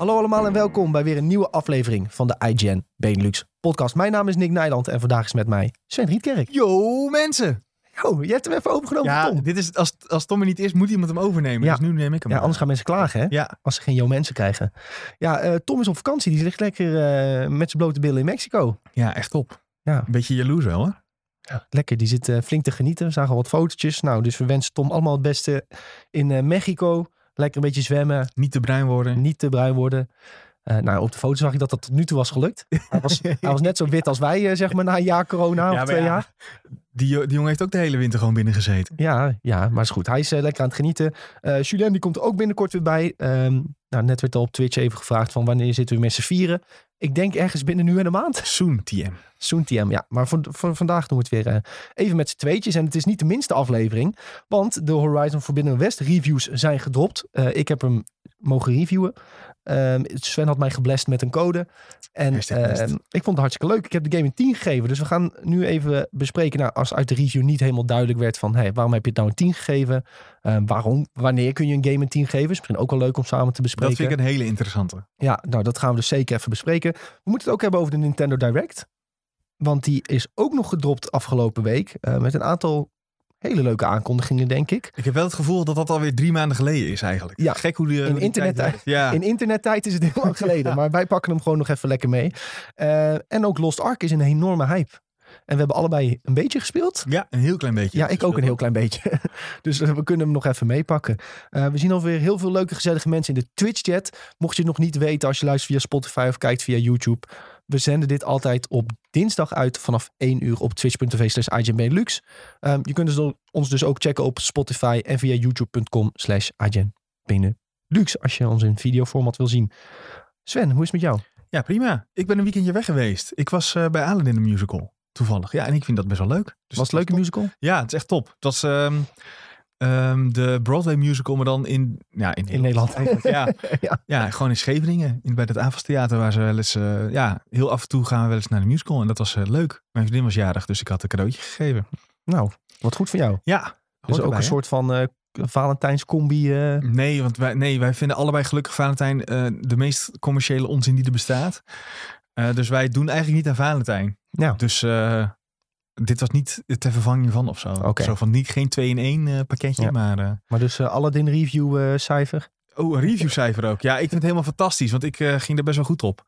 Hallo allemaal en welkom bij weer een nieuwe aflevering van de IGN Benelux podcast. Mijn naam is Nick Nijland en vandaag is met mij Sven Rietkerk. Yo mensen! Oh, je hebt hem even opengenomen, Ja, Tom. dit is, als, als Tom er niet is, moet iemand hem overnemen. Ja. Dus nu neem ik hem. Ja, anders gaan mensen klagen, hè? Ja, Als ze geen yo mensen krijgen. Ja, eh, Tom is op vakantie. Die ligt lekker eh, met zijn blote billen in Mexico. ja, echt top. Ja. Een beetje jaloers wel, hè? Ja, lekker, die zit eh, flink te genieten. We zagen al wat fotootjes. Nou, dus we wensen Tom allemaal het beste in Mexico. Lekker een beetje zwemmen, Niet te bruin worden. niet te bruin worden. Eh, nou, op de foto zag ik dat dat tot nu toe was gelukt. Hij was, hij was net zo wit als wij, eh, zeg maar, na een jaar corona of maar twee ja, jaar. Die, die jongen heeft ook de hele winter gewoon binnen gezeten. Ja, ja, maar is goed. Hij is eh, lekker aan het genieten. Eh Julien die komt ook binnenkort weer bij. Ehm, nou, net werd al op Twitch even gevraagd van wanneer zitten we met z'n vieren. Ik denk ergens binnen nu en een maand. Soon TM. Soon TM, ja. Maar voor, voor vandaag doen we het weer eh, even met z'n tweetjes. En het is niet de minste aflevering. Want de Horizon Forbidden West reviews zijn gedropt. Eh, ik heb hem mogen reviewen. Ehm, Sven had mij geblest met een code. En ehm, ik vond het hartstikke leuk. Ik heb de game een 10 gegeven. Dus we gaan nu even bespreken. Nou, als uit de review niet helemaal duidelijk werd van... Hey, waarom heb je het nou een 10 gegeven? Ehm, waarom, wanneer kun je een game een 10 geven? Is misschien ook wel leuk om samen te bespreken. Dat vind ik een hele interessante. Ja, nou dat gaan we dus zeker even bespreken. We moeten het ook hebben over de Nintendo Direct. Want die is ook nog gedropt afgelopen week. eh, met een aantal hele leuke aankondigingen, denk ik. Ik heb wel het gevoel dat dat alweer drie maanden geleden is eigenlijk. Ja, Gek hoe die, die internettijd. Ja. In internettijd is het heel lang geleden. Maar wij pakken hem gewoon nog even lekker mee. Eh, en ook Lost Ark is een enorme hype. En we hebben allebei een beetje gespeeld. ja, een heel klein beetje. Ja, ik ook een heel klein beetje. Dus eh, we kunnen hem nog even meepakken. Eh, we zien alweer heel veel leuke, gezellige mensen in de Twitch-chat. Mocht je het nog niet weten als je luistert via Spotify of kijkt via YouTube. We zenden dit altijd op dinsdag uit vanaf 1 uur op twitch.tv slash IGNBenelux. Ehm, je kunt dus ons dus ook checken op Spotify en via youtube.com slash IGNBenelux. Als je ons in videoformat wil zien. Sven, hoe is het met jou? Ja, prima. Ik ben een weekendje weg geweest. Ik was eh, bij Aladdin de musical. Toevallig. Ja, en ik vind dat best wel leuk. Dus Was het leuk, een musical? Ja, het is echt top. Het was ehm, ehm, de Broadway musical, maar dan in, ja, in, In Nederland. Ja, Ja. ja. gewoon in Scheveningen. In, bij het Avastheater waar ze wel eens, eh, ja, heel af en toe gaan we wel eens naar de musical. En dat was eh, leuk. Mijn vriendin was jarig, dus ik had een cadeautje gegeven. Nou, wat goed van jou. Ja. Dus ook erbij, een hè? soort van eh Valentijnscombi. Nee, want wij, nee, wij vinden allebei gelukkig Valentijn de meest commerciële onzin die er bestaat. Dus wij doen eigenlijk niet aan Valentijn. ja. Dus eh, dit was niet ter vervanging van of zo. Zo van niet geen 2 in 1 eh, pakketje, Ja. maar... eh, Maar dus eh, Aladdin review cijfer. Oh, een reviewcijfer ook. Ja, ik vind het helemaal fantastisch, want ik ging er best wel goed op.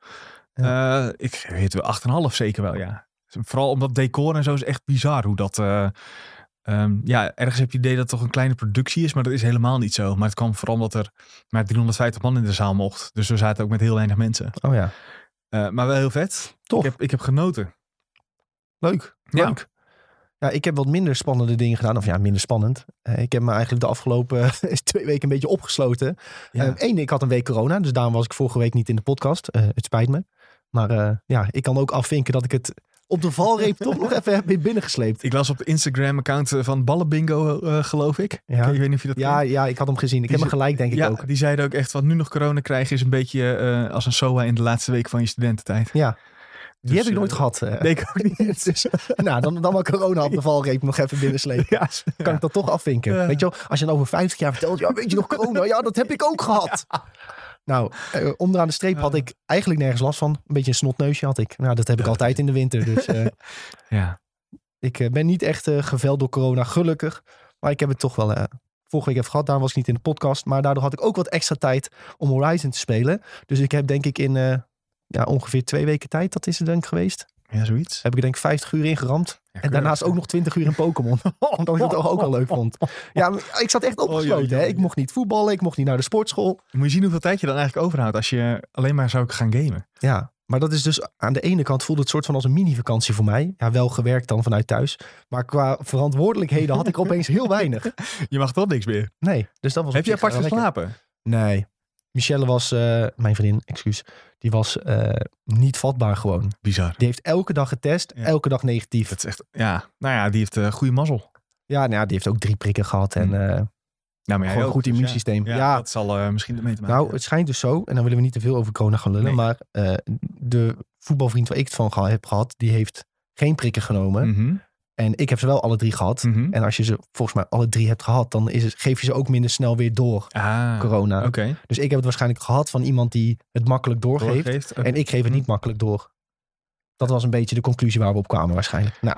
Ik weet wel 8,5 zeker wel, ja. Vooral omdat decor en zo is echt bizar hoe dat... eh, ehm, ja, ergens heb je het idee dat het toch een kleine productie is, maar dat is helemaal niet zo. Maar het kwam vooral omdat er maar 350 man in de zaal mocht. Dus we zaten ook met heel weinig mensen. Oh ja, maar wel heel vet. Tof. Ik heb, ik heb genoten. leuk. Ja. Leuk. Ja, ik heb wat minder spannende dingen gedaan. Of ja, minder spannend. Eh, ik heb me eigenlijk de afgelopen twee weken een beetje opgesloten. Ja. Eén, ik had een week corona. Dus daarom was ik vorige week niet in de podcast. Eh, het spijt me. Maar eh, ja, ik kan ook afvinken dat ik het op de valreep toch nog even heb weer binnengesleept. Ik las op de Instagram-account van Ballenbingo, eh, geloof ik. Ja. Ik weet niet of je dat Ja, ja, ik had hem gezien. Ik Die heb hem gelijk, denk ik ja, ook. die zeiden ook echt, wat nu nog corona krijgen is een beetje eh, als een SOA in de laatste week van je studententijd. Ja. Die Dus, heb ik nooit eh, gehad. eh. Nee, ik ook niet. Dus, nou, dan, dan maar corona op de valreep nog even binnenslepen. Ja, kan ik dat toch afvinken. Ja. Weet je wel, als je dan over 50 jaar vertelt, ja, weet je nog corona? Ja, dat heb ik ook gehad. Nou, eh, onderaan de streep had ik eigenlijk nergens last van. Een beetje een snotneusje had ik. Nou, dat heb ik altijd in de winter. Dus ja. ik ben niet echt geveld door corona, gelukkig. Maar ik heb het toch wel vorige week even gehad. Daarom was ik niet in de podcast. Maar daardoor had ik ook wat extra tijd om Horizon te spelen. Dus ik heb denk ik in ja, ongeveer twee weken tijd, dat is het denk ik geweest. ja, zoiets. Heb ik denk ik 50 uur in geramd. Ja, En daarnaast ook nog 20 uur in Pokémon. Omdat ik het toch ook al leuk vond. Ja, ik zat echt opgesloten. Oh, ja, ja, hè. Ik mocht niet voetballen. Ik mocht niet naar de sportschool. Moet je zien hoeveel tijd je dan eigenlijk overhoudt als je alleen maar zou gaan gamen. Ja, maar dat is dus aan de ene kant voelde het soort van als een mini-vakantie voor mij. Ja, wel gewerkt dan vanuit thuis. Maar qua verantwoordelijkheden had ik opeens heel weinig. Je mag toch niks meer. Nee, dus dat was Heb je apart geslapen? Nee. Michelle was, eh, mijn vriendin, excuus. Die was eh, niet vatbaar gewoon. Bizar. Die heeft elke dag getest. Ja. Elke dag negatief. Dat is echt, ja, nou ja, die heeft eh goede mazzel. Ja, nou ja, die heeft ook drie prikken gehad. En eh, Nou, maar Gewoon ook, goed dus immuunsysteem. Ja, Ja. dat zal misschien ermee te maken Nou, het schijnt dus zo, en dan willen we niet te veel over corona gaan lullen, Nee. maar de voetbalvriend waar ik het van heb gehad, die heeft geen prikken genomen. Mhm. En ik heb ze wel alle drie gehad. Mhm. En als je ze volgens mij alle drie hebt gehad, dan is het, geef je ze ook minder snel weer door, Ah, corona. oké. Dus ik heb het waarschijnlijk gehad van iemand die het makkelijk doorgeeft. En ik geef het niet makkelijk door. Dat was een beetje de conclusie waar we op kwamen waarschijnlijk. Nou,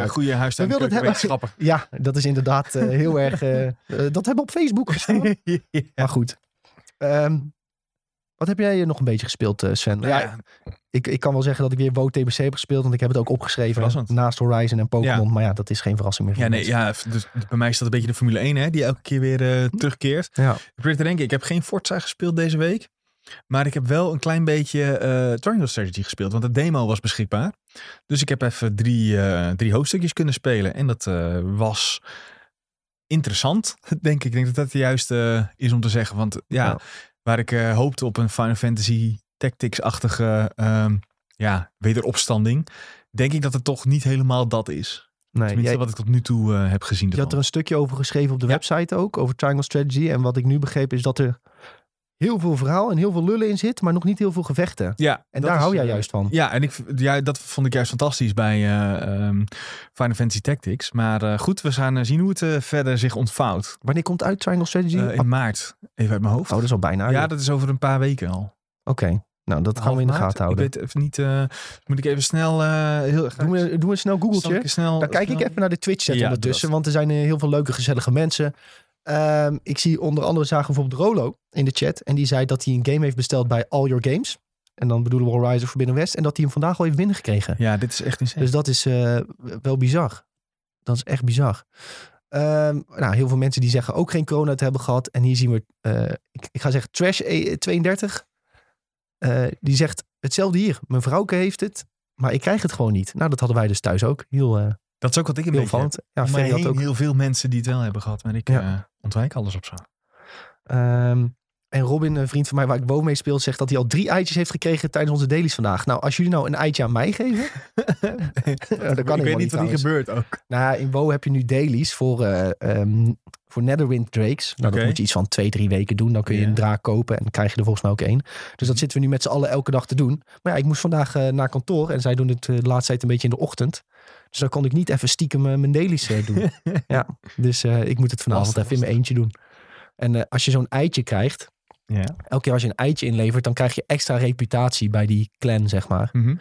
uit. goede huis- en We wilden het hebben- keukenwetenschappen. Ja, dat is inderdaad eh, heel erg... eh, eh, dat hebben we op Facebook gestaan. Maar goed. Ehm, wat heb jij nog een beetje gespeeld, eh, Sven? Nou ja, ja, ik, ik kan wel zeggen dat ik weer WoW TBC heb gespeeld. Want ik heb het ook opgeschreven. Verrassend. Naast Horizon en Pokémon. Ja. Maar ja, dat is geen verrassing meer. Ja, nee, mensen. ja, dus bij mij is dat een beetje de Formule 1, hè, die elke keer weer eh, terugkeert. Ja. Ik probeer te denken, ik heb geen Forza gespeeld deze week. Maar ik heb wel een klein beetje eh Triangle Strategy gespeeld, want de demo was beschikbaar. Dus ik heb even drie, eh, drie hoofdstukjes kunnen spelen. En dat eh, was interessant, denk ik. Ik denk dat dat de juiste is om te zeggen. Want Ja. Waar ik eh, hoopte op een Final Fantasy Tactics-achtige ehm, ja, wederopstanding, denk ik dat het toch niet helemaal dat is. Nee, Tenminste, jij- wat ik tot nu toe eh, heb gezien. Je had er een stukje over geschreven op de Ja. website ook, over Triangle Strategy. En wat ik nu begreep is dat er heel veel verhaal en heel veel lullen in zit, maar nog niet heel veel gevechten. Ja, En daar is, hou jij eh, juist van. Ja, en ik, ja, dat vond ik juist fantastisch bij eh, ehm, Final Fantasy Tactics. Maar eh, goed, we gaan zien hoe het verder zich ontvouwt. Wanneer komt uit Triangle Strategy? In maart, even uit mijn hoofd. oh, dat is al bijna. ja, dat is over een paar weken al. Oké, nou dat gaan we in de gaten houden. Ik weet even niet, moet ik even snel... eh heel, Doen we, doen we een snel googeltje? snel, Dan kijk ik even naar de Twitch chat Ja, ondertussen, want er zijn heel veel leuke gezellige mensen. Ehm, ik zie onder andere zagen bijvoorbeeld Rolo in de chat en die zei dat hij een game heeft besteld bij All Your Games. En dan bedoelen we Horizon Forbidden West en dat hij hem vandaag al heeft binnengekregen. Ja, dit is echt insane. Dus dat is eh, wel bizar. Dat is echt bizar. Ehm, nou, heel veel mensen die zeggen ook geen corona te hebben gehad. En hier zien we, eh, ik, ik ga zeggen, Trash E- 32. eh, die zegt hetzelfde hier. Mijn vrouwke heeft het, maar ik krijg het gewoon niet. Nou, dat hadden wij dus thuis ook. Heel, dat is ook wat ik een heel beetje heb. opvallend. Ja, Ferry had ook. heel veel mensen die het wel hebben gehad. Maar ik Ja. eh, ontwijk alles op zo. Ehm, en Robin, een vriend van mij waar ik WoW mee speel, zegt dat hij al drie eitjes heeft gekregen tijdens onze dailies vandaag. Nou, als jullie nou een eitje aan mij geven, dat ik kan weet helemaal niet wat trouwens. gebeurt ook. Nou, in WoW heb je nu dailies voor, eh ehm, voor Netherwind Drakes. Nou, dat moet je iets van twee, drie weken doen. Dan kun je een draak kopen en dan krijg je er volgens mij ook één. Dus dat zitten we nu met z'n allen elke dag te doen. Maar ja, ik moest vandaag eh, naar kantoor en zij doen het de laatste tijd een beetje in de ochtend. Dus dan kon ik niet even stiekem eh, mijn dailies eh, doen. ja, dus eh, ik moet het vanavond even in mijn eentje doen. En als je zo'n eitje krijgt, Ja. elke keer als je een eitje inlevert, dan krijg je extra reputatie bij die clan, zeg maar. Mhm.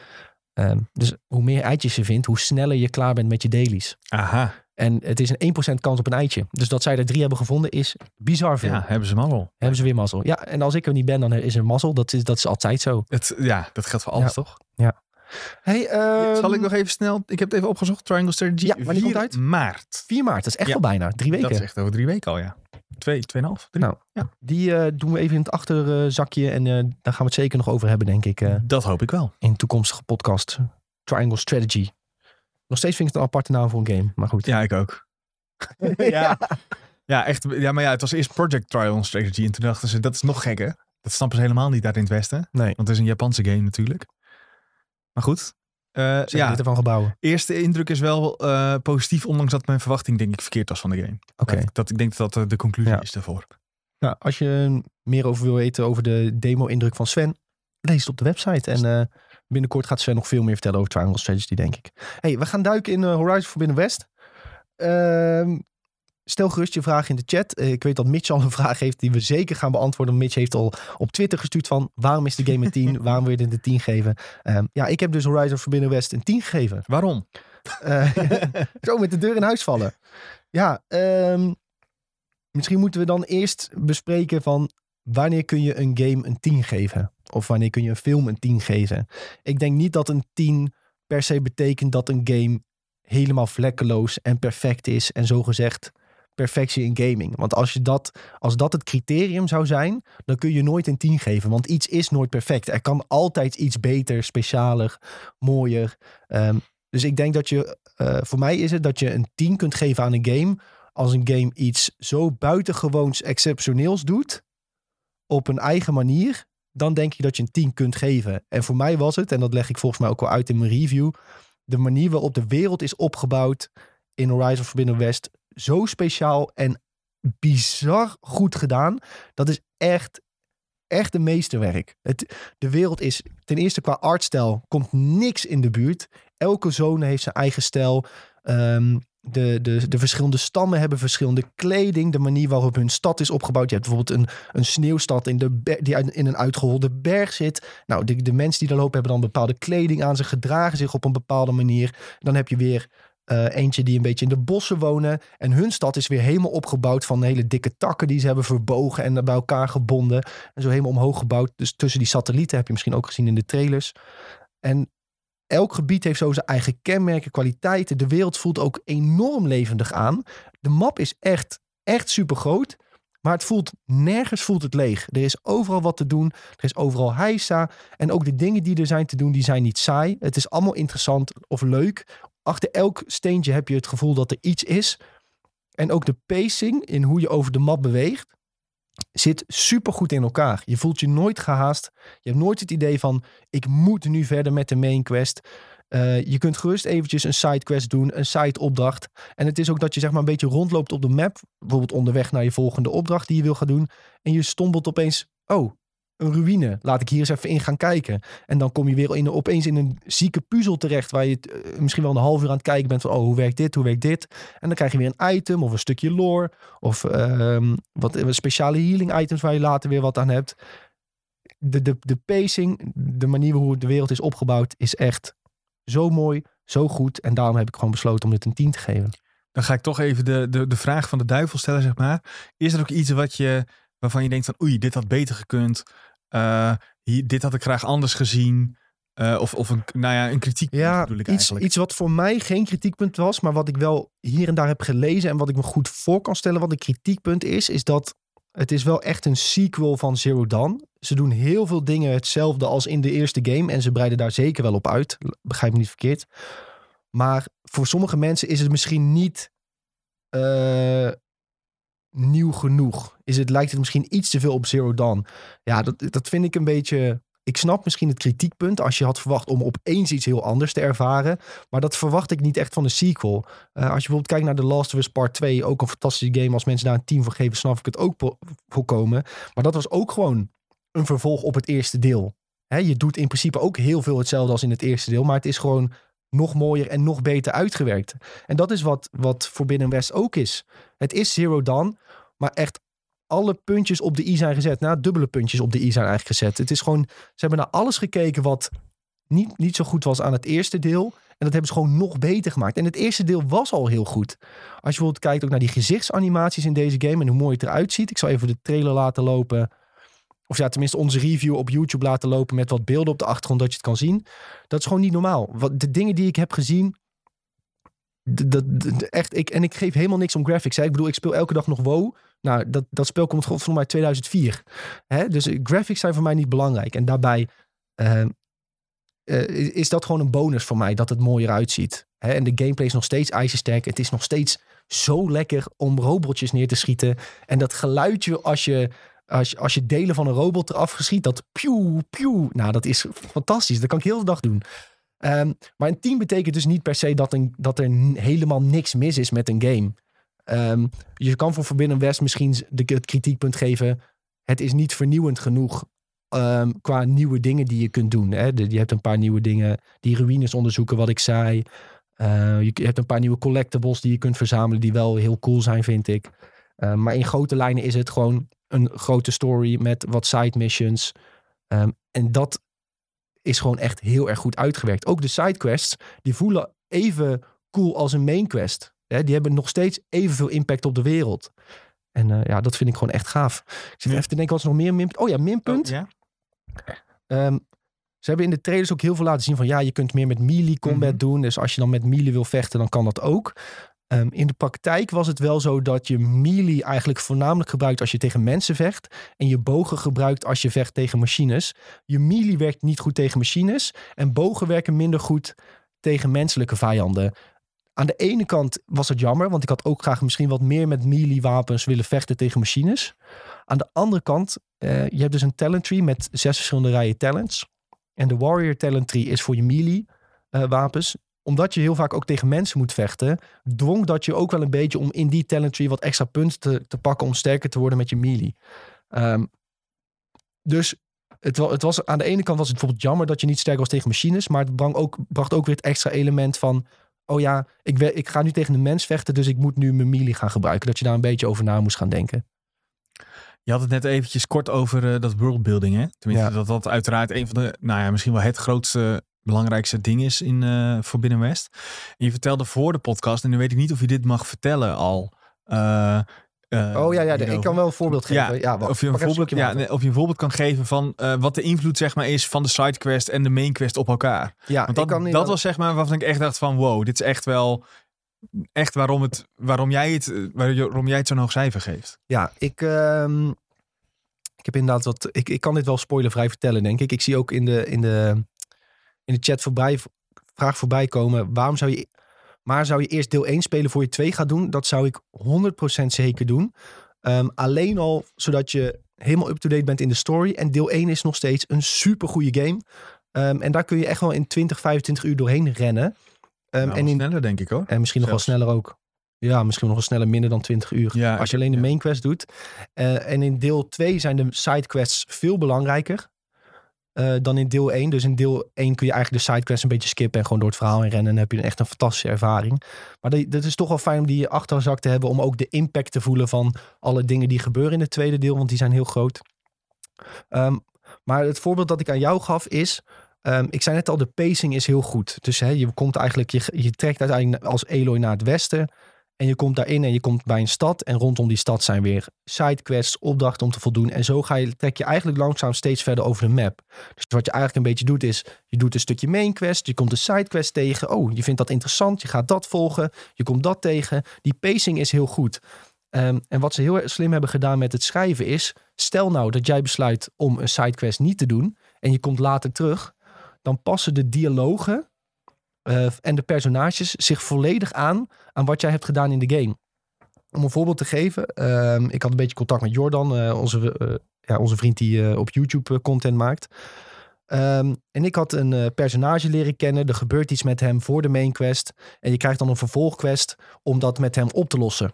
Ehm, dus hoe meer eitjes je vindt, hoe sneller je klaar bent met je dailies. Aha, En het is een 1% kans op een eitje. Dus dat zij er drie hebben gevonden is bizar veel. ja, hebben ze mazzel. Hebben ze weer mazzel. Ja, en als ik er niet ben, dan is er mazzel. Dat is, dat is altijd zo. Het, ja, dat geldt voor alles, Ja. toch? Hey, ehm, Zal ik nog even snel... Ik heb het even opgezocht. Triangle Strategy. Ja, wanneer komt het 4 uit? maart. 4 maart, dat is echt Ja. al bijna. Drie weken. Dat is echt over drie weken al, ja. Twee, tweeënhalf, drie. Nou, Ja. Die eh, doen we even in het achterzakje. En eh, daar gaan we het zeker nog over hebben, denk ik. eh, Dat hoop ik wel. in toekomstige podcast. Triangle Strategy. Nog steeds vind ik het een aparte naam voor een game. Maar goed. Ja, ik ook. ja. ja, echt. Ja, maar ja, het was eerst Project Triangle Strategy. En toen dachten ze, dat is nog gekker. Dat snappen ze helemaal niet daar in het Westen. Nee. Want het is een Japanse game natuurlijk. Maar goed. Hebben ja, ervan gebouwen. eerste indruk is wel eh, positief. Ondanks dat mijn verwachting denk ik verkeerd was van de game. Oké. Dat, dat, ik denk dat dat eh, de conclusie Ja. is daarvoor. Nou, als je meer over wil weten over de demo-indruk van Sven, lees het op de website. En binnenkort gaat Sven nog veel meer vertellen over Triangle Strategy, denk ik. hey, we gaan duiken in Horizon Forbidden West. Ehm, stel gerust je vraag in de chat. Eh, ik weet dat Mitch al een vraag heeft die we zeker gaan beantwoorden. Mitch heeft al op Twitter gestuurd van waarom is de game een 10? waarom wil je dit een 10 geven? Ehm, ja, ik heb dus Horizon Forbidden West een 10 gegeven. Waarom? Eh, zo met de deur in huis vallen. Ja, ehm, misschien moeten we dan eerst bespreken van wanneer kun je een game een 10 geven? Of wanneer kun je een film een 10 geven? Ik denk niet dat een 10 per se betekent dat een game helemaal vlekkeloos en perfect is en zogezegd perfectie in gaming. Want als, je dat, als dat het criterium zou zijn, dan kun je nooit een 10 geven. Want iets is nooit perfect. Er kan altijd iets beter, specialer, mooier. Ehm, dus ik denk dat je, eh, voor mij is het dat je een 10 kunt geven aan een game. Als een game iets zo buitengewoons exceptioneels doet. Op een eigen manier. Dan denk ik dat je een 10 kunt geven. En voor mij was het, en dat leg ik volgens mij ook wel uit in mijn review. De manier waarop de wereld is opgebouwd in Horizon Forbidden West. Zo speciaal en bizar goed gedaan. Dat is echt, echt een meesterwerk. Het, de wereld is ten eerste qua artstijl komt niks in de buurt. Elke zone heeft zijn eigen stijl. Ehm, de, de, de verschillende stammen hebben verschillende kleding. De manier waarop hun stad is opgebouwd. Je hebt bijvoorbeeld een, een sneeuwstad in de die in een uitgeholde berg zit. Nou, de, de mensen die daar lopen hebben dan bepaalde kleding aan. Ze gedragen zich op een bepaalde manier. Dan heb je weer eh, eentje die een beetje in de bossen wonen. En hun stad is weer helemaal opgebouwd van hele dikke takken die ze hebben verbogen en bij elkaar gebonden. En zo helemaal omhoog gebouwd. Dus tussen die satellieten heb je misschien ook gezien in de trailers. En elk gebied heeft zo zijn eigen kenmerken, kwaliteiten. De wereld voelt ook enorm levendig aan. De map is echt, echt super groot. Maar het voelt nergens voelt het leeg. Er is overal wat te doen. Er is overal heisa. En ook de dingen die er zijn te doen, die zijn niet saai. Het is allemaal interessant of leuk. Achter elk steentje heb je het gevoel dat er iets is. En ook de pacing in hoe je over de map beweegt, zit super goed in elkaar. Je voelt je nooit gehaast. Je hebt nooit het idee van, ik moet nu verder met de main quest. Uh, je kunt gerust eventjes een side quest doen, een side opdracht. En het is ook dat je zeg maar een beetje rondloopt op de map. Bijvoorbeeld onderweg naar je volgende opdracht die je wil gaan doen. En je stombelt opeens, oh, een ruïne. Laat ik hier eens even in gaan kijken. En dan kom je weer opeens in een zieke puzzel terecht. Waar je uh, misschien wel een half uur aan het kijken bent van... oh, hoe werkt dit, hoe werkt dit? En dan krijg je weer een item of een stukje lore. Of uh, wat speciale healing items waar je later weer wat aan hebt. De, de, de pacing, de manier hoe de wereld is opgebouwd... is echt zo mooi, zo goed. En daarom heb ik gewoon besloten om dit een 10 te geven. Dan ga ik toch even de, de, de vraag van de duivel stellen, zeg maar. Is er ook iets wat je, waarvan je denkt van... oei, dit had beter gekund... Uh, hier, dit had ik graag anders gezien. Uh, of, of een, nou ja, een kritiekpunt ja, bedoel ik iets, eigenlijk. iets wat voor mij geen kritiekpunt was, maar wat ik wel hier en daar heb gelezen en wat ik me goed voor kan stellen wat een kritiekpunt is, is dat het is wel echt een sequel van Zero Dawn. Ze doen heel veel dingen hetzelfde als in de eerste game en ze breiden daar zeker wel op uit. Begrijp me niet verkeerd. Maar voor sommige mensen is het misschien niet uh, nieuw genoeg? Is het, lijkt het misschien iets te veel op Zero Dawn? Ja, dat, dat vind ik een beetje... Ik snap misschien het kritiekpunt als je had verwacht om opeens iets heel anders te ervaren. Maar dat verwacht ik niet echt van de sequel. Uh, als je bijvoorbeeld kijkt naar The Last of Us Part 2, ook een fantastische game. Als mensen daar een team voor geven, snap ik het ook volkomen. Maar dat was ook gewoon een vervolg op het eerste deel. Je doet in principe ook heel veel hetzelfde als in het eerste deel. Maar het is gewoon nog mooier en nog beter uitgewerkt. En dat is wat, wat Forbidden West ook is. Het is Zero Dawn, maar echt alle puntjes op de i zijn gezet. Nou, dubbele puntjes op de i zijn eigenlijk gezet. Het is gewoon, ze hebben naar alles gekeken wat niet, niet zo goed was aan het eerste deel. En dat hebben ze gewoon nog beter gemaakt. En het eerste deel was al heel goed. Als je bijvoorbeeld kijkt ook naar die gezichtsanimaties in deze game en hoe mooi het eruit ziet. Ik zal even de trailer laten lopen. Of ja, tenminste onze review op YouTube laten lopen met wat beelden op de achtergrond dat je het kan zien. Dat is gewoon niet normaal. Wat, de dingen die ik heb gezien, dat, echt, ik, en ik geef helemaal niks om graphics. Hè. Ik bedoel, ik speel elke dag nog WoW. Nou, dat, dat spel komt volgens mij 2004. Hè? Dus graphics zijn voor mij niet belangrijk. En daarbij uh, uh, is dat gewoon een bonus voor mij, dat het mooier uitziet. Hè? En de gameplay is nog steeds ijzersterk. Het is nog steeds zo lekker om robotjes neer te schieten. En dat geluidje als je, als je, als je delen van een robot eraf geschiet, dat pieuw, pieuw. Nou, dat is fantastisch. Dat kan ik heel de dag doen. Um, maar een team betekent dus niet per se dat, een, dat er helemaal niks mis is met een game. Um, je kan voor Forbidden West misschien de, het kritiekpunt geven. Het is niet vernieuwend genoeg um, qua nieuwe dingen die je kunt doen. Hè? Je hebt een paar nieuwe dingen. Die ruïnes onderzoeken, wat ik zei. Je hebt een paar nieuwe collectibles die je kunt verzamelen. Die wel heel cool zijn, vind ik. Maar in grote lijnen is het gewoon een grote story met wat side missions. Um, en dat is gewoon echt heel erg goed uitgewerkt. Ook de sidequests, die voelen even cool als een main quest. Hè, die hebben nog steeds evenveel impact op de wereld. En uh, ja, dat vind ik gewoon echt gaaf. Ik zit even te denken, wat is nog meer minpunt? Oh ja, minpunt. Oh, ja? Um, ze hebben in de trailers ook heel veel laten zien van... ja, je kunt meer met melee combat mm -hmm. doen. Dus als je dan met melee wil vechten, dan kan dat ook. Um, in de praktijk was het wel zo dat je melee eigenlijk voornamelijk gebruikt als je tegen mensen vecht. En je bogen gebruikt als je vecht tegen machines. Je melee werkt niet goed tegen machines. En bogen werken minder goed tegen menselijke vijanden. Aan de ene kant was het jammer, want ik had ook graag misschien wat meer met melee wapens willen vechten tegen machines. Aan de andere kant, uh, je hebt dus een talent tree met zes verschillende rijen talents. En de warrior talent tree is voor je melee uh, wapens omdat je heel vaak ook tegen mensen moet vechten, dwong dat je ook wel een beetje om in die talent tree wat extra punten te, te pakken om sterker te worden met je melee. Um, dus het, het, was, aan de ene kant was het bijvoorbeeld jammer dat je niet sterker was tegen machines, maar het bracht ook, bracht ook weer het extra element van, oh ja, ik, ik ga nu tegen een mens vechten, dus ik moet nu mijn melee gaan gebruiken. Dat je daar een beetje over na moest gaan denken. Je had het net eventjes kort over eh, dat worldbuilding, hè? Tenminste, Ja. dat dat uiteraard een van de, nou ja, misschien wel het grootste, belangrijkste ding is in, eh, voor Binnen West. En je vertelde voor de podcast, en nu weet ik niet of je dit mag vertellen al. eh, eh, oh ja, ja de- ik kan wel een voorbeeld geven. Ja, wacht, of, je een voorbeeld, slokje ja, water. nee, of je een voorbeeld kan geven van wat de invloed zeg maar, is van de sidequest en de main quest op elkaar. ja, Want dat, kan dat was zeg maar waarvan ik echt dacht van wow, dit is echt wel echt waarom, het, waarom, jij, het, waarom jij het zo'n hoog cijfer geeft. Ja, ik, ehm, ik heb inderdaad wat. Ik, ik kan dit wel spoilervrij vertellen, denk ik. Ik zie ook in de, in de, in de chat voorbij, vraag voorbij komen. Waarom zou je. Maar zou je eerst deel 1 spelen voor je 2 gaat doen? Dat zou ik 100% zeker doen. Ehm, alleen al zodat je helemaal up-to-date bent in de story. En deel 1 is nog steeds een super goede game. Ehm, en daar kun je echt wel in 20, 25 uur doorheen rennen. Ehm, Nou, en, in, sneller denk ik hoor. en misschien nog wel sneller ook. Ja, misschien nog wel sneller, minder dan 20 uur. Ja, Als je alleen de ja. main quest doet. Eh, en in deel 2 zijn de sidequests veel belangrijker eh, dan in deel 1. Dus in deel 1 kun je eigenlijk de sidequests een beetje skippen en gewoon door het verhaal heen rennen. En dan heb je echt een fantastische ervaring. Maar dat, dat is toch wel fijn om die achterzak te hebben. Om ook de impact te voelen van alle dingen die gebeuren in het tweede deel. Want die zijn heel groot. Ehm, maar het voorbeeld dat ik aan jou gaf is... ehm, ik zei net al, de pacing is heel goed. Dus hè, je komt eigenlijk, je, je trekt uiteindelijk als Eloy naar het westen. En je komt daarin en je komt bij een stad. En rondom die stad zijn weer sidequests, opdrachten om te voldoen. En zo ga je, trek je eigenlijk langzaam steeds verder over de map. Dus wat je eigenlijk een beetje doet is, je doet een stukje main quest. Je komt een sidequest tegen. Oh, je vindt dat interessant. Je gaat dat volgen. Je komt dat tegen. Die pacing is heel goed. Ehm, en wat ze heel slim hebben gedaan met het schrijven is... Stel nou dat jij besluit om een sidequest niet te doen... en je komt later terug... dan passen de dialogen eh, en de personages zich volledig aan... aan wat jij hebt gedaan in de game. Om een voorbeeld te geven... ehm, ik had een beetje contact met Jordan... eh, onze, eh, ja, onze vriend die op YouTube content maakt... Ehm, en ik had een personage leren kennen. Er gebeurt iets met hem voor de main quest. En je krijgt dan een vervolgquest om dat met hem op te lossen.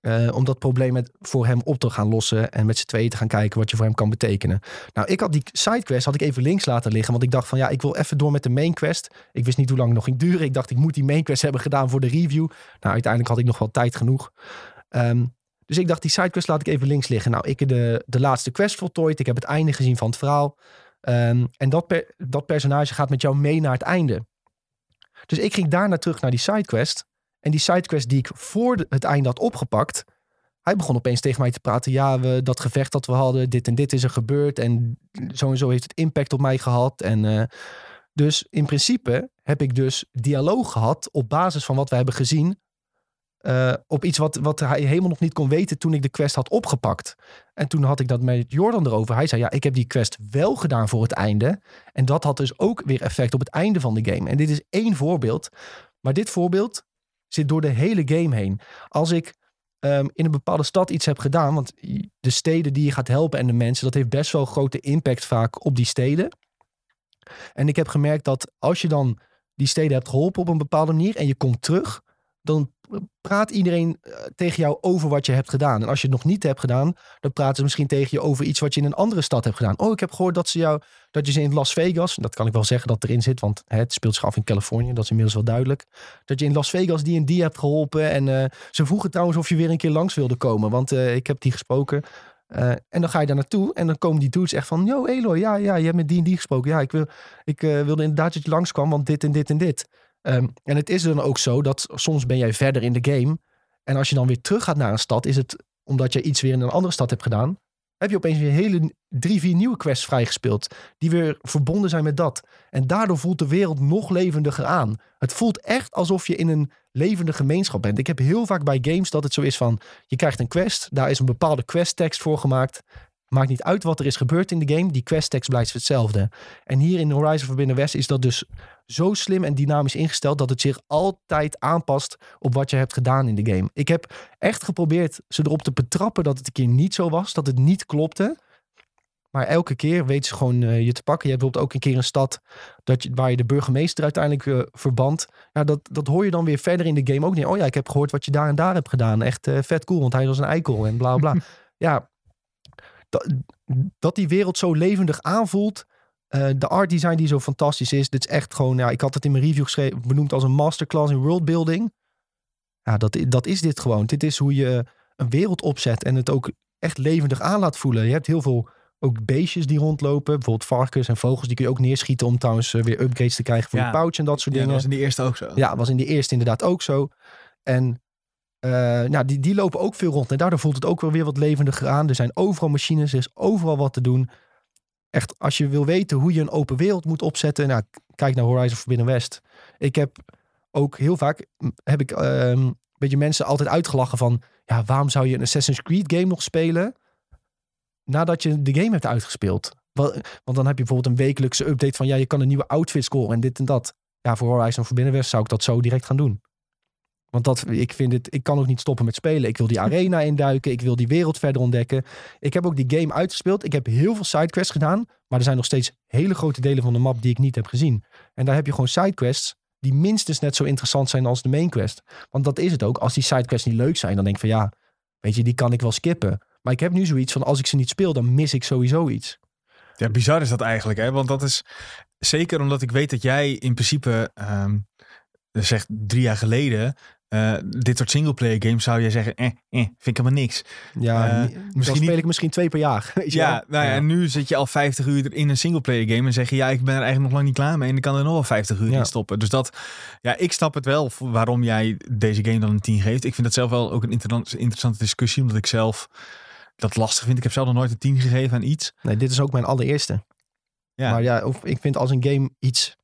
Eh, om dat probleem met, voor hem op te gaan lossen. En met z'n tweeën te gaan kijken wat je voor hem kan betekenen. Nou, ik had die sidequest had ik even links laten liggen. Want ik dacht van ja, ik wil even door met de main quest. Ik wist niet hoe lang het nog ging duren. Ik dacht ik moet die main quest hebben gedaan voor de review. Nou, uiteindelijk had ik nog wel tijd genoeg. Ehm, dus ik dacht die sidequest laat ik even links liggen. Nou, ik heb de, de laatste quest voltooid. Ik heb het einde gezien van het verhaal. Ehm, en dat, dat personage gaat met jou mee naar het einde. Dus ik ging daarna terug naar die sidequest. En die sidequest die ik voor het einde had opgepakt. Hij begon opeens tegen mij te praten. Ja, we, dat gevecht dat we hadden, dit en dit is er gebeurd. En zo en zo heeft het impact op mij gehad. En eh, dus in principe heb ik dus dialoog gehad op basis van wat we hebben gezien. eh, op iets wat, wat hij helemaal nog niet kon weten toen ik de quest had opgepakt. En toen had ik dat met Jordan erover. Hij zei, ja, ik heb die quest wel gedaan voor het einde. En dat had dus ook weer effect op het einde van de game. En dit is één voorbeeld. Maar dit voorbeeld zit door de hele game heen. Als ik ehm, in een bepaalde stad iets heb gedaan, want de steden die je gaat helpen en de mensen, dat heeft best wel grote impact vaak op die steden. En ik heb gemerkt dat als je dan die steden hebt geholpen op een bepaalde manier en je komt terug, dan praat iedereen eh, tegen jou over wat je hebt gedaan. En als je het nog niet hebt gedaan, dan praten ze misschien tegen je over iets wat je in een andere stad hebt gedaan. Oh, ik heb gehoord dat ze jou, dat je ze in Las Vegas, dat kan ik wel zeggen dat erin zit, want het speelt zich af in Californië, dat is inmiddels wel duidelijk. Dat je in Las Vegas die en die hebt geholpen. En eh, ze vroegen trouwens of je weer een keer langs wilde komen, want eh, ik heb die gesproken. En dan ga je daar naartoe en dan komen die dudes echt van, yo Eloy, ja, ja, je hebt met die en die gesproken. Ja, ik, wil, ik wilde inderdaad dat je langskwam, want dit en dit en dit. Ehm, en het is dan ook zo dat soms ben jij verder in de game. En als je dan weer terug gaat naar een stad, is het omdat je iets weer in een andere stad hebt gedaan. Heb je opeens weer hele drie, vier nieuwe quests vrijgespeeld. Die weer verbonden zijn met dat. En daardoor voelt de wereld nog levendiger aan. Het voelt echt alsof je in een levende gemeenschap bent. Ik heb heel vaak bij games dat het zo is van... Je krijgt een quest, daar is een bepaalde questtekst voor gemaakt. Maakt niet uit wat er is gebeurd in de game. Die questtekst blijft hetzelfde. En hier in Horizon Forbidden West is dat dus zo slim en dynamisch ingesteld dat het zich altijd aanpast op wat je hebt gedaan in de game. Ik heb echt geprobeerd ze erop te betrappen dat het een keer niet zo was, dat het niet klopte. Maar elke keer weet ze gewoon eh, je te pakken. Je hebt bijvoorbeeld ook een keer een stad dat je, waar je de burgemeester uiteindelijk verband. Ja, dat, dat hoor je dan weer verder in de game ook niet. Oh ja, ik heb gehoord wat je daar en daar hebt gedaan. Echt eh, vet cool, want hij was een eikel en bla bla. ja, dat, dat die wereld zo levendig aanvoelt, Eh, de art design die zo fantastisch is. Dit is echt gewoon, ja, ik had het in mijn review geschreven, benoemd als een masterclass in worldbuilding. Ja, dat, dat is dit gewoon. Dit is hoe je een wereld opzet en het ook echt levendig aan laat voelen. Je hebt heel veel ook beestjes die rondlopen. Bijvoorbeeld varkens en vogels. Die kun je ook neerschieten om trouwens eh, weer upgrades te krijgen voor Ja. je pouch en dat soort Ja, dat dingen. was in de eerste ook zo. Ja, was in de eerste inderdaad ook zo. En eh, nou, die, die lopen ook veel rond. En daardoor voelt het ook wel weer wat levendiger aan. Er zijn overal machines, er is overal wat te doen. Echt, als je wil weten hoe je een open wereld moet opzetten. Nou, kijk naar Horizon Forbidden West. Ik heb ook heel vaak, heb ik ehm, een beetje mensen altijd uitgelachen van... Ja, waarom zou je een Assassin's Creed game nog spelen nadat je de game hebt uitgespeeld? Want dan heb je bijvoorbeeld een wekelijkse update van... Ja, je kan een nieuwe outfit scoren en dit en dat. Ja, voor Horizon Forbidden West zou ik dat zo direct gaan doen. Want dat, ik vind het, ik kan ook niet stoppen met spelen. Ik wil die arena induiken. Ik wil die wereld verder ontdekken. Ik heb ook die game uitgespeeld. Ik heb heel veel sidequests gedaan. Maar er zijn nog steeds hele grote delen van de map die ik niet heb gezien. En daar heb je gewoon sidequests die minstens net zo interessant zijn als de main quest. Want dat is het ook. Als die sidequests niet leuk zijn, dan denk ik van ja, weet je, die kan ik wel skippen. Maar ik heb nu zoiets van als ik ze niet speel, dan mis ik sowieso iets. Ja, bizar is dat eigenlijk, hè? Want dat is zeker omdat ik weet dat jij in principe, ehm zeg drie jaar geleden, eh, dit soort singleplayer games zou jij zeggen, eh, eh, vind ik helemaal niks. Ja, Eh, misschien speel niet- ik misschien twee per jaar. Weet je Ja, nou ja, en nu zit je al 50 uur in een singleplayer game en zeg je, ja, ik ben er eigenlijk nog lang niet klaar mee en ik kan er nog wel 50 uur Ja. in stoppen. Dus dat, ja, ik snap het wel waarom jij deze game dan een 10 geeft. Ik vind dat zelf wel ook een interessante discussie, omdat ik zelf dat lastig vind. Ik heb zelf nog nooit een 10 gegeven aan iets. Nee, dit is ook mijn allereerste. Ja. Maar ja, of, ik vind als een game iets,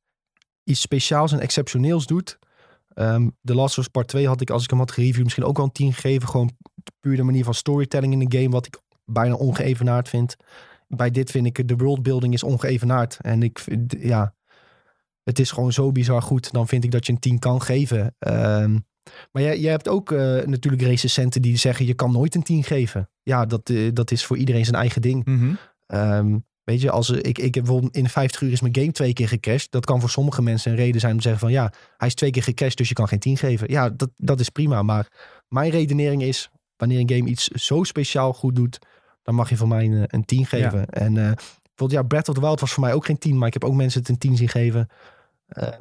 iets speciaals en exceptioneels doet. Ehm The Last of Us Part 2 had ik, als ik hem had gereviewd, misschien ook wel een 10 gegeven. Gewoon puur de manier van storytelling in de game, wat ik bijna ongeëvenaard vind. Bij dit vind ik de worldbuilding is ongeëvenaard. En ik vind, ja, het is gewoon zo bizar goed. Dan vind ik dat je een 10 kan geven. Ehm, maar jij, jij hebt ook eh, natuurlijk recensenten die zeggen je kan nooit een 10 geven. Ja, dat, eh, dat is voor iedereen zijn eigen ding. Ehm, weet je, als ik, ik heb bijvoorbeeld in 50 uur is mijn game twee keer gecrashed. Dat kan voor sommige mensen een reden zijn om te zeggen van ja, hij is twee keer gecrashed, dus je kan geen 10 geven. Ja, dat, dat is prima. Maar mijn redenering is, wanneer een game iets zo speciaal goed doet, dan mag je van mij een, een 10 geven. En eh, bijvoorbeeld ja, Breath of the Wild was voor mij ook geen 10, maar ik heb ook mensen het een 10 zien geven.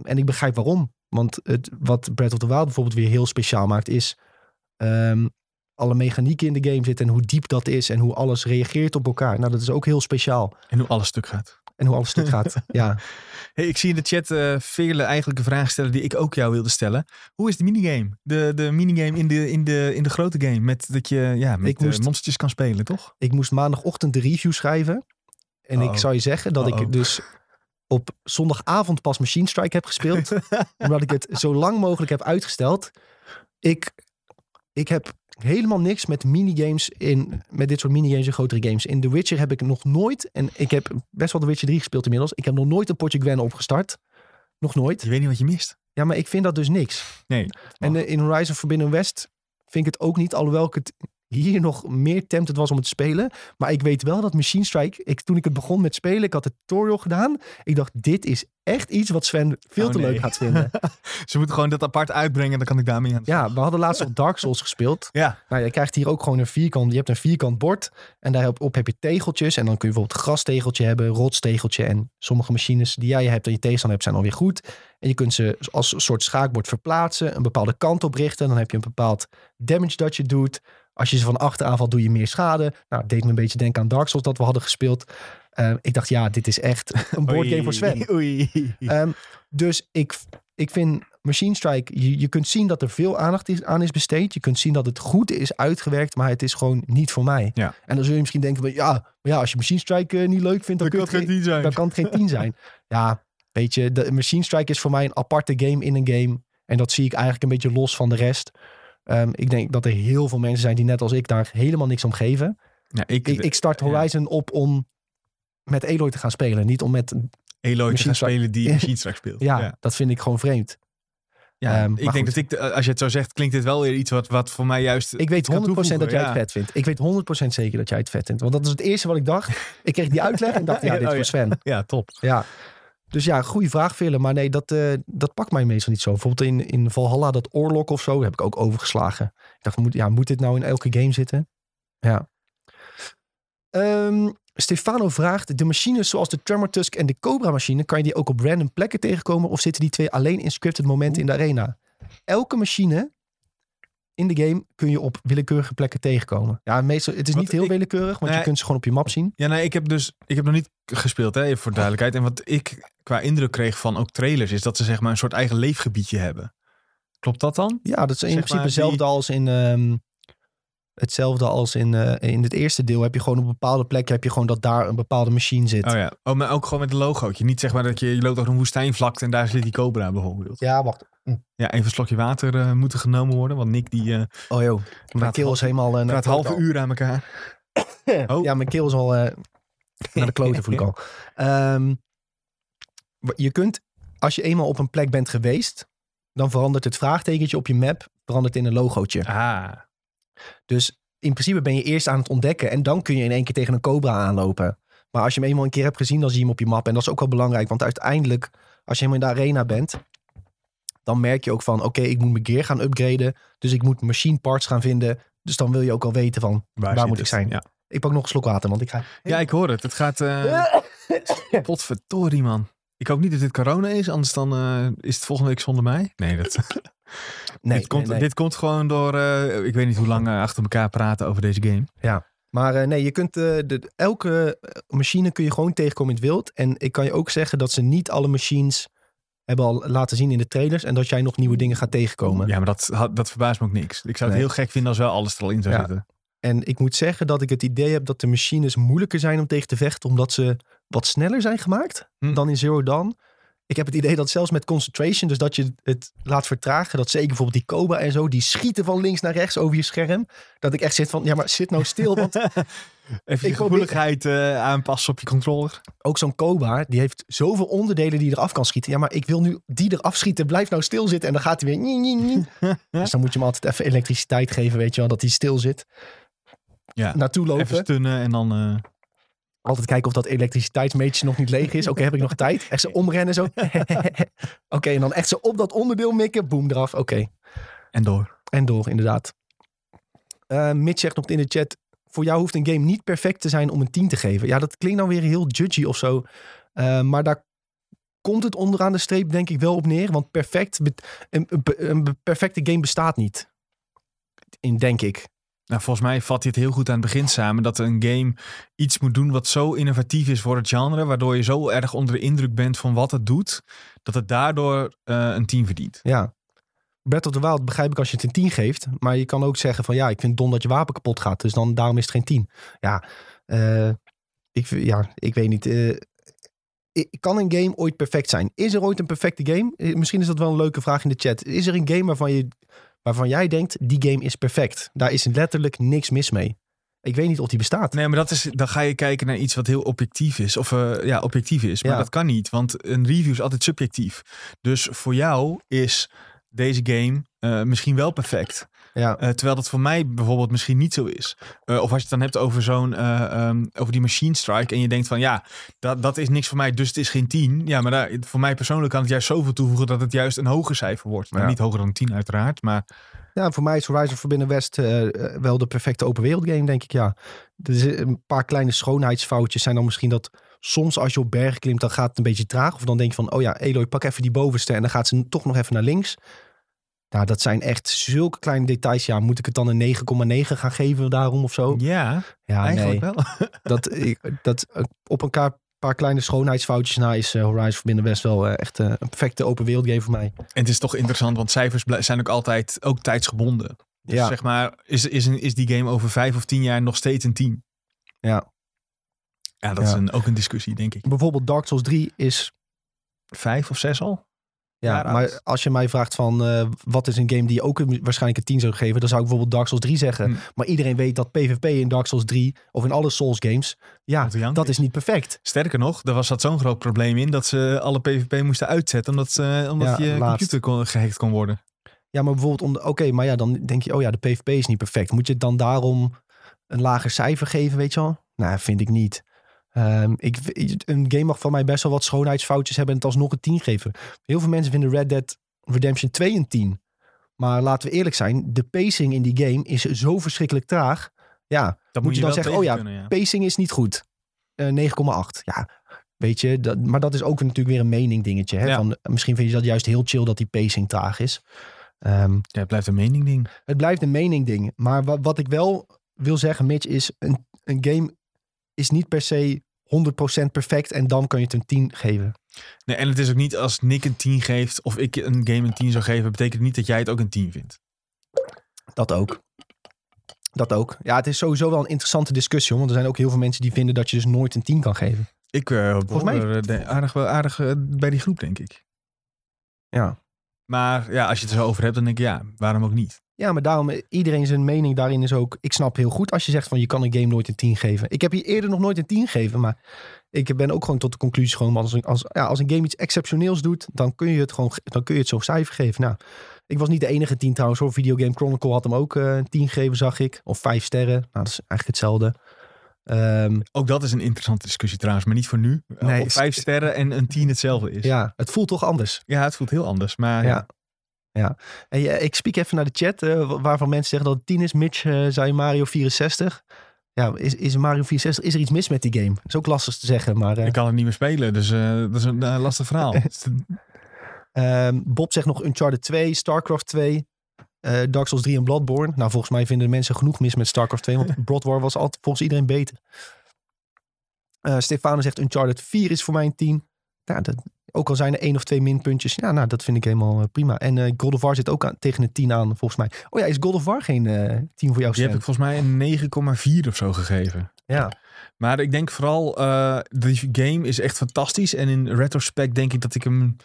En ik begrijp waarom. Want het, wat Breath of the Wild bijvoorbeeld weer heel speciaal maakt, is ehm, alle mechanieken in de game zitten en hoe diep dat is en hoe alles reageert op elkaar. Nou, dat is ook heel speciaal. En hoe alles stuk gaat. En hoe alles stuk gaat. ja. Hey, ik zie in de chat eh vele eigenlijke vragen stellen die ik ook jou wilde stellen. Hoe is de minigame? De, de minigame in de, in, de, in de grote game. Met dat je ja, met Ik eh, moest- monstertjes kan spelen, toch? Ik moest maandagochtend de review schrijven. En ik zou je zeggen dat ik dus op zondagavond pas Machine Strike heb gespeeld. omdat ik het zo lang mogelijk heb uitgesteld. Ik, ik heb helemaal niks met minigames in, met dit soort minigames en grotere games. In The Witcher heb ik nog nooit, en ik heb best wel The Witcher 3 gespeeld inmiddels. Ik heb nog nooit een potje Gwen opgestart. Nog nooit. Je weet niet wat je mist. Ja, maar ik vind dat dus niks. Nee. En eh, in Horizon Forbidden West vind ik het ook niet, alhoewel ik het hier nog meer tempted was om het te spelen. Maar ik weet wel dat Machine Strike, ik, toen ik het begon met spelen, ik had het tutorial gedaan. Ik dacht, dit is echt iets wat Sven veel Oh, te nee. leuk gaat vinden. Ze moeten gewoon dat apart uitbrengen. Dan kan ik daarmee aan. ja, we hadden laatst op Dark Souls gespeeld. Ja. Nou, je krijgt hier ook gewoon een vierkant, je hebt een vierkant bord. En daarop op heb je tegeltjes. En dan kun je bijvoorbeeld grastegeltje hebben, rotstegeltje. En sommige machines die jij hebt en je tegenstander hebt, zijn alweer goed. En je kunt ze als een soort schaakbord verplaatsen, een bepaalde kant op richten. Dan heb je een bepaald damage dat je doet. Als je ze van achter aanvalt, doe je meer schade. Nou, het deed me een beetje denken aan Dark Souls dat we hadden gespeeld. Eh, ik dacht, ja, dit is echt een boardgame voor Sven. Oei. Ehm, dus ik, ik vind Machine Strike, je, je kunt zien dat er veel aandacht is, aan is besteed. Je kunt zien dat het goed is uitgewerkt, maar het is gewoon niet voor mij. Ja. En dan zul je misschien denken, van, ja, maar ja, als je Machine Strike eh, niet leuk vindt, dan, je het geen- zijn. dan kan het geen 10 zijn. Ja, weet je, de Machine Strike is voor mij een aparte game in een game. En dat zie ik eigenlijk een beetje los van de rest. Ehm, ik denk dat er heel veel mensen zijn die net als ik daar helemaal niks om geven. Ja, ik, Ik, ik start ja. Horizon op om met Eloy te gaan spelen. Niet om met... Eloy te gaan spelen die Machine Strike speelt. Ja, ja. dat vind ik gewoon vreemd. Ja, Ehm, ik denk goed. dat ik, de- als je het zo zegt, klinkt dit wel weer iets wat, wat voor mij juist... Ik weet 100% kan dat jij het vet vindt. Ik weet 100% zeker dat jij het vet vindt. Want dat is het eerste wat ik dacht. Ik kreeg die uitleg en dacht, ja, dit is Oh, voor. Sven. Ja, top. Ja. Dus ja, goede vraag, Willem. Maar nee, dat, eh, dat pakt mij meestal niet zo. Bijvoorbeeld in, in Valhalla, dat oorlog of zo, heb ik ook overgeslagen. Ik dacht, moet, ja, moet dit nou in elke game zitten? Ja. Ehm, Stefano vraagt, de machines zoals de Tremor Tusk en de Cobra machine, kan je die ook op random plekken tegenkomen of zitten die twee alleen in scripted momenten in de arena? Elke machine in de game kun je op willekeurige plekken tegenkomen. Ja, meestal, het is Wat niet heel ik- willekeurig, want je kunt ze gewoon op je map zien. Ja, nee, ik heb dus ik heb nog niet gespeeld, hè, even voor duidelijkheid. En wat ik qua indruk kreeg van ook trailers, is dat ze zeg maar een soort eigen leefgebiedje hebben. Klopt dat dan? Ja, dat is in Zeg principe die- hetzelfde als in... ehm, hetzelfde als in, eh, in het eerste deel heb je gewoon op bepaalde plekken heb je gewoon dat daar een bepaalde machine zit. Oh ja. Oh, maar ook gewoon met een logootje. Niet zeg maar dat je, je loopt over een woestijnvlakte en daar zit die cobra bijvoorbeeld. Ja, wacht. Ja, even een slokje water eh, moeten genomen worden. Want Nick die eh Oh joh, mijn keel is helemaal... naar praat halve uur aan elkaar. Oh. Ja, mijn keel is al naar de kloten voel ik al. Ehm, je kunt, als je eenmaal op een plek bent geweest, dan verandert het vraagtekentje op je map verandert in een logootje. Ah, Dus in principe ben je eerst aan het ontdekken en dan kun je in één keer tegen een cobra aanlopen. Maar als je hem eenmaal een keer hebt gezien, dan zie je hem op je map. En dat is ook wel belangrijk, want uiteindelijk, als je helemaal in de arena bent, dan merk je ook van, oké, ik moet mijn gear gaan upgraden. Dus ik moet machine parts gaan vinden. Dus dan wil je ook al weten van, waar, moet ik zijn? Ja. Ik pak nog een slok water, want ik ga... ja, ik hoor het. Het gaat... eh potverdorie, man. Ik hoop niet dat dit corona is, anders dan eh, is het volgende week zonder mij. Nee, dat, Nee, dit, komt, nee, nee. dit komt gewoon door... eh, ik weet niet hoe lang eh, achter elkaar praten over deze game. Maar eh, nee, je kunt de, elke machine kun je gewoon tegenkomen in het wild. En ik kan je ook zeggen dat ze niet alle machines hebben al laten zien in de trailers. En dat jij nog nieuwe dingen gaat tegenkomen. Ja, maar dat, dat verbaast me ook niks. Ik zou het heel gek vinden als wel alles er al in zou Ja. zitten. En ik moet zeggen dat ik het idee heb dat de machines moeilijker zijn om tegen te vechten. Omdat ze wat sneller zijn gemaakt Hm. dan in Zero Dawn. Ik heb het idee dat zelfs met concentration, dus dat je het laat vertragen. Dat zeker bijvoorbeeld die Cobra en zo, die schieten van links naar rechts over je scherm. Dat ik echt zit van, ja maar zit nou stil. Want Even je gevoeligheid eh, aanpassen op je controller. ook zo'n Cobra, die heeft zoveel onderdelen die je eraf kan schieten. Ja, maar ik wil nu die eraf schieten. Blijf nou stilzitten. En dan gaat hij weer... nie, nie, nie. dus dan moet je hem altijd even elektriciteit geven, weet je wel. Dat hij stil zit. Ja, Naartoe even lopen. stunnen en dan... eh, Altijd kijken of dat elektriciteitsmetertje nog niet leeg is. Oké, heb ik nog tijd? Echt zo omrennen zo. Oké, en dan echt zo op dat onderdeel mikken. Boom, eraf. Oké. en door. En door, inderdaad. Eh Mitch zegt nog in de chat... Voor jou hoeft een game niet perfect te zijn om een 10 te geven. Ja, dat klinkt nou weer heel judgy of zo. Eh, maar daar komt het onderaan de streep denk ik wel op neer. Want perfect, een, een, een perfecte game bestaat niet. In, denk ik. Nou, volgens mij vat het heel goed aan het begin samen. Dat een game iets moet doen wat zo innovatief is voor het genre. Waardoor je zo erg onder de indruk bent van wat het doet. Dat het daardoor eh, een 10 verdient. Ja. Breath of the Wild begrijp ik als je het een 10 geeft. Maar je kan ook zeggen van ja, ik vind dom dat je wapen kapot gaat. Dus dan, daarom is het geen 10. Ja, eh, ik, ja ik weet niet. eh, kan een game ooit perfect zijn? Is er ooit een perfecte game? Misschien is dat wel een leuke vraag in de chat. Is er een game waarvan, je, waarvan jij denkt, die game is perfect? Daar is letterlijk niks mis mee. Ik weet niet of die bestaat. Nee, maar dat is, dan ga je kijken naar iets wat heel objectief is. Of eh, ja, objectief is. Maar Ja. dat kan niet, want een review is altijd subjectief. Dus voor jou is deze game eh, misschien wel perfect. Ja, Eh, terwijl dat voor mij bijvoorbeeld misschien niet zo is. Eh, of als je het dan hebt over zo'n eh, ehm, over die machine strike. En je denkt van ja, dat, dat is niks voor mij, dus het is geen 10. Ja, maar daar, voor mij persoonlijk kan het juist zoveel toevoegen dat het juist een hoger cijfer wordt. Nou, Ja. niet hoger dan 10 uiteraard. Maar Ja, voor mij is Horizon Forbidden West wel de perfecte open wereld game, denk ik, ja. Er is een paar kleine schoonheidsfoutjes zijn dan misschien dat soms als je op bergen klimt, dan gaat het een beetje traag. Of dan denk je van, oh ja, Eloy, pak even die bovenste en dan gaat ze toch nog even naar links. Nou, dat zijn echt zulke kleine details. Ja, moet ik het dan een 9,9 gaan geven daarom of zo? ja, Ja, eigenlijk nee. wel. Dat, ik, dat eh, op elkaar paar kleine schoonheidsfoutjes na is eh, Horizon Forbidden West wel eh, echt eh, een perfecte open wereld game voor mij. En het is toch interessant, want cijfers zijn ook altijd ook tijdsgebonden. Dus Ja. zeg maar, is, is, een, is die game over vijf of tien jaar nog steeds een 10? Ja. Ja, dat is een, ook een discussie, denk ik. Bijvoorbeeld Dark Souls 3 is Vijf of zes al? Ja, maar als je mij vraagt van eh, wat is een game die je ook een- waarschijnlijk een 10 zou geven, dan zou ik bijvoorbeeld Dark Souls 3 zeggen. Hm. Maar iedereen weet dat PvP in Dark Souls 3 of in alle Souls games, ja, dat is niet perfect. Sterker nog, er was dat zo'n groot probleem in dat ze alle PvP moesten uitzetten omdat, ze, omdat Ja, je laatst. computer kon, gehackt kon worden. Ja, maar bijvoorbeeld, om, oké, maar ja, dan denk je, oh ja, de PvP is niet perfect. Moet je dan daarom een lager cijfer geven, weet je wel? Nou, vind ik niet. Ehm, ik, een game mag van mij best wel wat schoonheidsfoutjes hebben en het alsnog een 10 geven. Heel veel mensen vinden Red Dead Redemption 2 een 10. Maar laten we eerlijk zijn, de pacing in die game is zo verschrikkelijk traag. Ja, Dat Moet je dan zeggen, oh ja, pacing is niet goed. eh, 9,8. Ja, weet je, dat, maar dat is ook natuurlijk weer een mening dingetje. Hè? Ja. Van, eh, misschien vind je dat juist heel chill dat die pacing traag is. Ehm, Ja, het blijft een mening ding. het blijft een mening ding. Maar wa- wat ik wel wil zeggen, Mitch, is een, een game is niet per se 100% perfect en dan kan je het een 10 geven. Nee, en het is ook niet als Nick een 10 geeft of ik een game een 10 zou geven, betekent niet dat jij het ook een 10 vindt. Dat ook. Dat ook. Ja, het is sowieso wel een interessante discussie, want er zijn ook heel veel mensen die vinden dat je dus nooit een 10 kan geven. Ik uh, Volgens mij- eh, de- aardig, wel aardig eh, bij die groep, denk ik. Ja. Maar ja, als je het er zo over hebt, dan denk ik ja, waarom ook niet? Ja, maar daarom, eh, iedereen zijn mening daarin is ook... Ik snap heel goed als je zegt van je kan een game nooit een 10 geven. Ik heb hier eerder nog nooit een 10 gegeven, maar ik ben ook gewoon tot de conclusie gewoon... Als een, als, ja, als een game iets exceptioneels doet, dan kun je het gewoon ge- dan kun je het zo'n cijfer geven. Nou, ik was niet de enige 10 trouwens hoor. Video Game Chronicle had hem ook eh, een 10 gegeven, zag ik. Of 5 sterren. Nou, dat is eigenlijk hetzelfde. Ehm, Ook dat is een interessante discussie trouwens, maar niet voor nu. Nee, of vijf sterren en een 10 hetzelfde is. ja, het voelt toch anders. Ja, het voelt heel anders. Maar ja. Ja. Ik spiek even naar de chat, wa- waarvan mensen zeggen dat het 10 is. Mitch eh, zei Mario 64. Ja, is, is Mario 64, is er iets mis met die game? Dat is ook lastig te zeggen, maar... eh, ik kan het niet meer spelen, dus dat is een lastig verhaal. ehm, Bob zegt nog Uncharted 2, StarCraft 2, eh, Dark Souls 3 en Bloodborne. Nou, volgens mij vinden de mensen genoeg mis met StarCraft 2, want Blood War was altijd volgens iedereen beter. Stefano zegt Uncharted 4 is voor mij een 10. Ja, dat, ook al zijn er één of twee minpuntjes. Ja, nou, dat vind ik helemaal eh, prima. En eh God of War zit ook aan, tegen een 10 aan, volgens mij. Oh ja, is God of War geen eh 10 voor jou, Die heb ik volgens mij een 9,4 of zo gegeven. Ja, Maar ik denk vooral, eh die game is echt fantastisch. En in retrospect denk ik dat ik hem...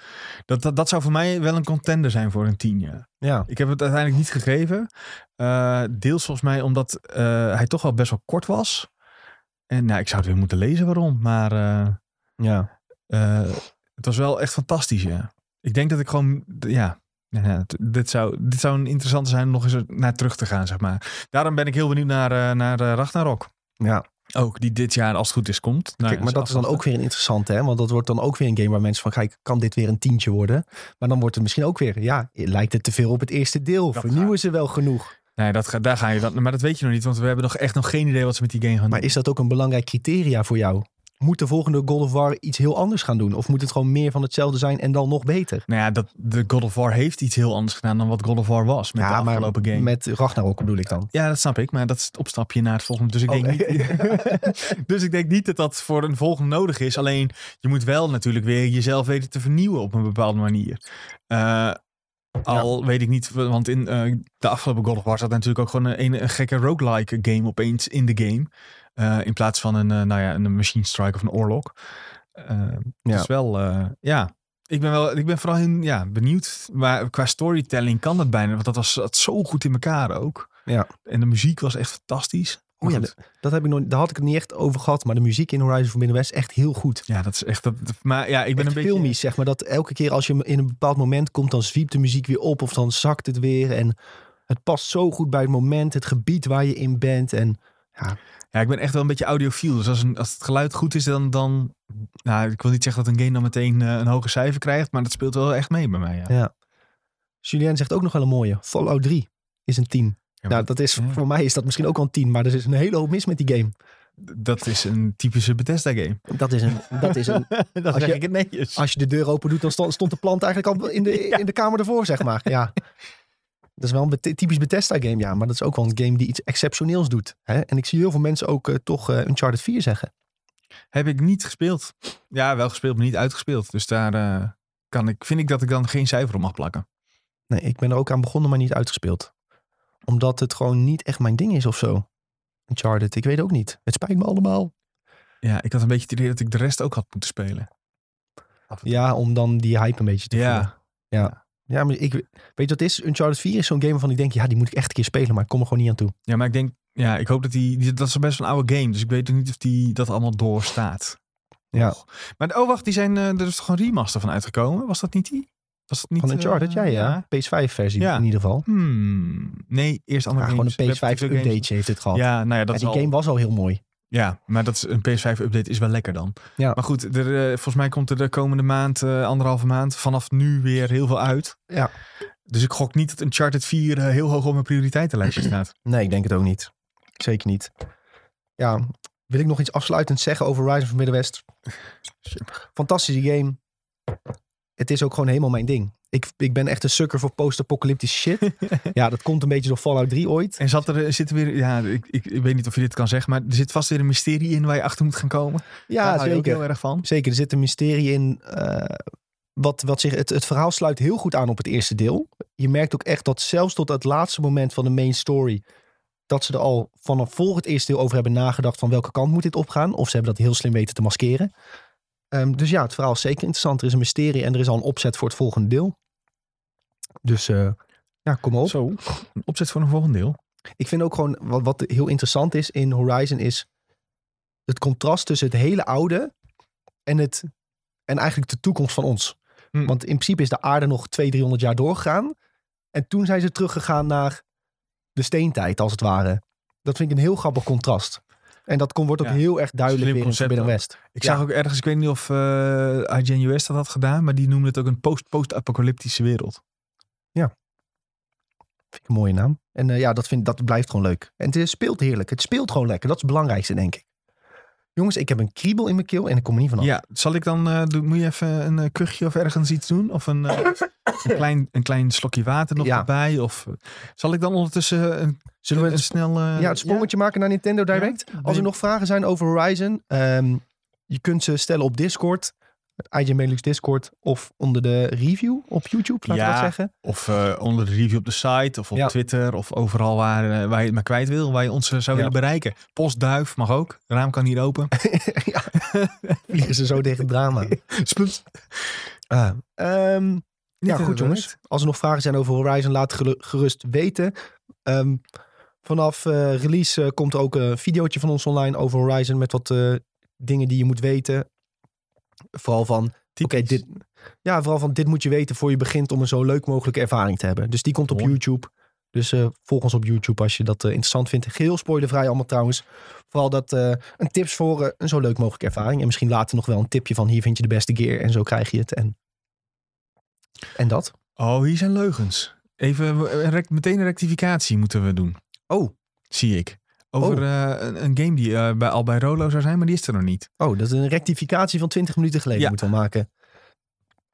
Dat, dat, dat zou voor mij wel een contender zijn voor een 10, ja. ja. Ik heb het uiteindelijk niet gegeven. Deels volgens mij omdat hij toch wel best wel kort was. En nou, ik zou het weer moeten lezen waarom. Maar ja. Het was wel echt fantastisch, ja. Ik denk dat ik gewoon, ja... dit, zou, dit zou een interessante zijn om nog eens naar terug te gaan, zeg maar. Daarom ben ik heel benieuwd naar, eh naar eh, Ragnarok. ja. Ook, die dit jaar als het goed is komt. Nou, Kijk, maar dat is dan ook weer een interessante, hè? Want dat wordt dan ook weer een game waar mensen van, kijk, kan dit weer een tientje worden? Maar dan wordt het misschien ook weer, ja, lijkt het te veel op het eerste deel? Dat Vernieuwen ze wel genoeg? Nee, dat, ga- daar ga je dan. Maar dat weet je nog niet, want we hebben nog echt nog geen idee wat ze met die game gaan Maar doen. is dat ook een belangrijk criteria voor jou? Moet de volgende God of War iets heel anders gaan doen? Of moet het gewoon meer van hetzelfde zijn en dan nog beter? Nou ja, dat, de God of War heeft iets heel anders gedaan dan wat God of War was met de maar afgelopen game. met Ragnarok bedoel ik dan. Ja, dat snap ik, maar dat is het opstapje naar het volgende. Dus ik, Oh, denk niet, dus ik denk niet dat dat voor een volgende nodig is. Alleen, je moet wel natuurlijk weer jezelf weten te vernieuwen op een bepaalde manier. Eh, al weet ik niet, want in eh, de afgelopen God of War zat natuurlijk ook gewoon een, een, een gekke roguelike game opeens in de game. Eh, in plaats van een, eh, nou ja, een machine strike of een oorlog. Eh Ja. Dus wel, ja. Ik ben, wel, ik ben vooral heel, ja, benieuwd. Maar qua storytelling kan dat bijna. Want dat was zat zo goed in elkaar ook. Ja. En de muziek was echt fantastisch. Oh ja, Dat heb ik nog, daar had ik het niet echt over gehad. Maar de muziek in Horizon Forbidden West is echt heel goed. ja, dat is echt. Dat, maar ja, ik ben echt een beetje. filmisch, zeg maar. Dat elke keer als je in een bepaald moment komt, dan zwiept de muziek weer op of dan zakt het weer. En het past zo goed bij het moment, het gebied waar je in bent. En Ja, ik ben echt wel een beetje audiofiel. Dus als, een, als het geluid goed is, dan. dan nou, ik wil niet zeggen dat een game dan meteen eh, een hoger cijfer krijgt. Maar dat speelt wel echt mee bij mij. Ja. ja. Julien zegt ook nog wel een mooie. Fallout 3 is een 10. Ja, nou, dat is, ja. voor mij is dat misschien ook wel een 10. Maar er is een hele hoop mis met die game. Dat is een typische Bethesda game. Dat is een... Dat is een dat Als zeg je- ik het netjes. als je de deur open doet, dan stond, stond de plant eigenlijk al in de, Ja. in de kamer ervoor, zeg maar. Ja. Dat is wel een bet- typisch Bethesda game, ja. Maar dat is ook wel een game die iets exceptioneels doet. Hè? En ik zie heel veel mensen ook eh, toch eh Uncharted 4 zeggen. Heb ik niet gespeeld. Ja, wel gespeeld, maar niet uitgespeeld. Dus daar eh, kan ik, vind ik dat ik dan geen cijfer op mag plakken. Nee, ik ben er ook aan begonnen, maar niet uitgespeeld. Omdat het gewoon niet echt mijn ding is of zo. Uncharted, ik weet ook niet. Het spijt me allemaal. Ja, ik had een beetje het idee dat ik de rest ook had moeten spelen. Ja, om dan die hype een beetje te voelen. ja. Ja. Ja, maar ik weet je wat het is? Uncharted 4 is zo'n game waarvan ik denk, ja, die moet ik echt een keer spelen, maar ik kom er gewoon niet aan toe. ja, maar ik denk, ja, ik hoop dat die, die- dat is best wel een oude game. Dus ik weet ook niet of die dat allemaal doorstaat. Ja. Nog. Maar oh, wacht, die zijn, eh, er is toch een remaster van uitgekomen? Was dat niet die? Was dat niet, Van Uncharted, eh, ja, ja. PS5-versie Ja. in ieder geval. Hmm, nee, eerst andere Ja, gewoon een Repetitive games. PS5-update heeft het gehad. Ja, nou ja, dat die al- game was al heel mooi. Ja, maar dat is, een PS5-update is wel lekker dan. Ja. Maar goed, er, eh, volgens mij komt er de komende maand, eh, anderhalve maand, vanaf nu weer heel veel uit. Ja. Dus ik gok niet dat Uncharted 4 eh, heel hoog op mijn prioriteitenlijstje staat. Nee, ik denk het ook niet. Zeker niet. Ja, Wil ik nog iets afsluitend zeggen over Horizon Forbidden West? Fantastische game. Het is ook gewoon helemaal mijn ding. Ik, ik ben echt een sukker voor post-apocalyptische shit. ja, dat komt een beetje door Fallout 3 ooit. En zat er, zit er weer, ja, ik, ik, ik weet niet of je dit kan zeggen, maar er zit vast weer een mysterie in waar je achter moet gaan komen. Ja, Daar hou ook zeker. heel erg van. Zeker, er zit een mysterie in. eh, wat, wat zich, het, het verhaal sluit heel goed aan op het eerste deel. Je merkt ook echt dat zelfs tot het laatste moment van de main story... dat ze er al vanaf voor het eerste deel over hebben nagedacht... van welke kant moet dit opgaan. Of ze hebben dat heel slim weten te maskeren. Ehm, dus ja, het verhaal is zeker interessant. Er is een mysterie en er is al een opzet voor het volgende deel. Dus eh, ja, kom op. Zo, een opzet voor een volgende deel. Ik vind ook gewoon, wat, wat heel interessant is in Horizon is het contrast tussen het hele oude en, het, en eigenlijk de toekomst van ons. Hm. Want in principe is de aarde nog 200, 300 jaar doorgegaan. En toen zijn ze teruggegaan naar de steentijd, als het ware. Dat vind ik een heel grappig contrast. En dat kon, wordt ook Ja, heel erg duidelijk slim weer in ook. West. Ik Ja. zag ook ergens, ik weet niet of eh IGN US dat had gedaan, maar die noemde het ook een post- post-apocalyptische wereld. Vind ik een mooie naam. En eh, ja, dat, vind, dat blijft gewoon leuk. En het speelt heerlijk. Het speelt gewoon lekker. Dat is het belangrijkste, denk ik. Jongens, ik heb een kriebel in mijn keel en ik kom er niet vanaf. Ja, zal ik dan, eh, doen, moet je even een eh, kuchje of ergens iets doen? Of een, eh, een, klein, een klein slokje water nog Ja. erbij? Of zal ik dan ondertussen een, Zullen we een snel... eh, ja, het sprongetje maken naar Nintendo Direct? Ja? Als er nog vragen zijn over Horizon, ehm, je kunt ze stellen op Discord, het IGN Benelux Discord, of onder de review op YouTube, laten we Ja. dat zeggen. Of eh, onder de review op de site of op Ja. Twitter of overal waar, eh, waar je het maar kwijt wil, waar je ons eh, zou Ja. willen bereiken. Postduif mag ook. De raam kan hier open. ja. Vliegen ze zo tegen het drama. Sploeps. Ah, ehm, ja, goed jongens. Als er nog vragen zijn over Horizon, laat gerust weten. Ehm, vanaf release komt er ook een videootje van ons online over Horizon met wat dingen die je moet weten. Vooral van, oké, dit, ja, vooral van dit moet je weten voor je begint om een zo leuk mogelijke ervaring te hebben. Dus die komt op Mooi. YouTube. Dus eh, volg ons op YouTube als je dat eh, interessant vindt. Geheel spoilervrij allemaal trouwens. Vooral dat eh, een tips voor een zo leuk mogelijke ervaring. En misschien later nog wel een tipje van hier vind je de beste gear en zo krijg je het. En, en dat. Oh, hier zijn leugens. Even meteen een rectificatie moeten we doen. Oh, Zie ik. Over Oh. eh, een, game die eh, bij, al bij Rolo zou zijn, maar die is er nog niet. Oh, dat is een rectificatie van 20 minuten geleden Ja. moeten we maken.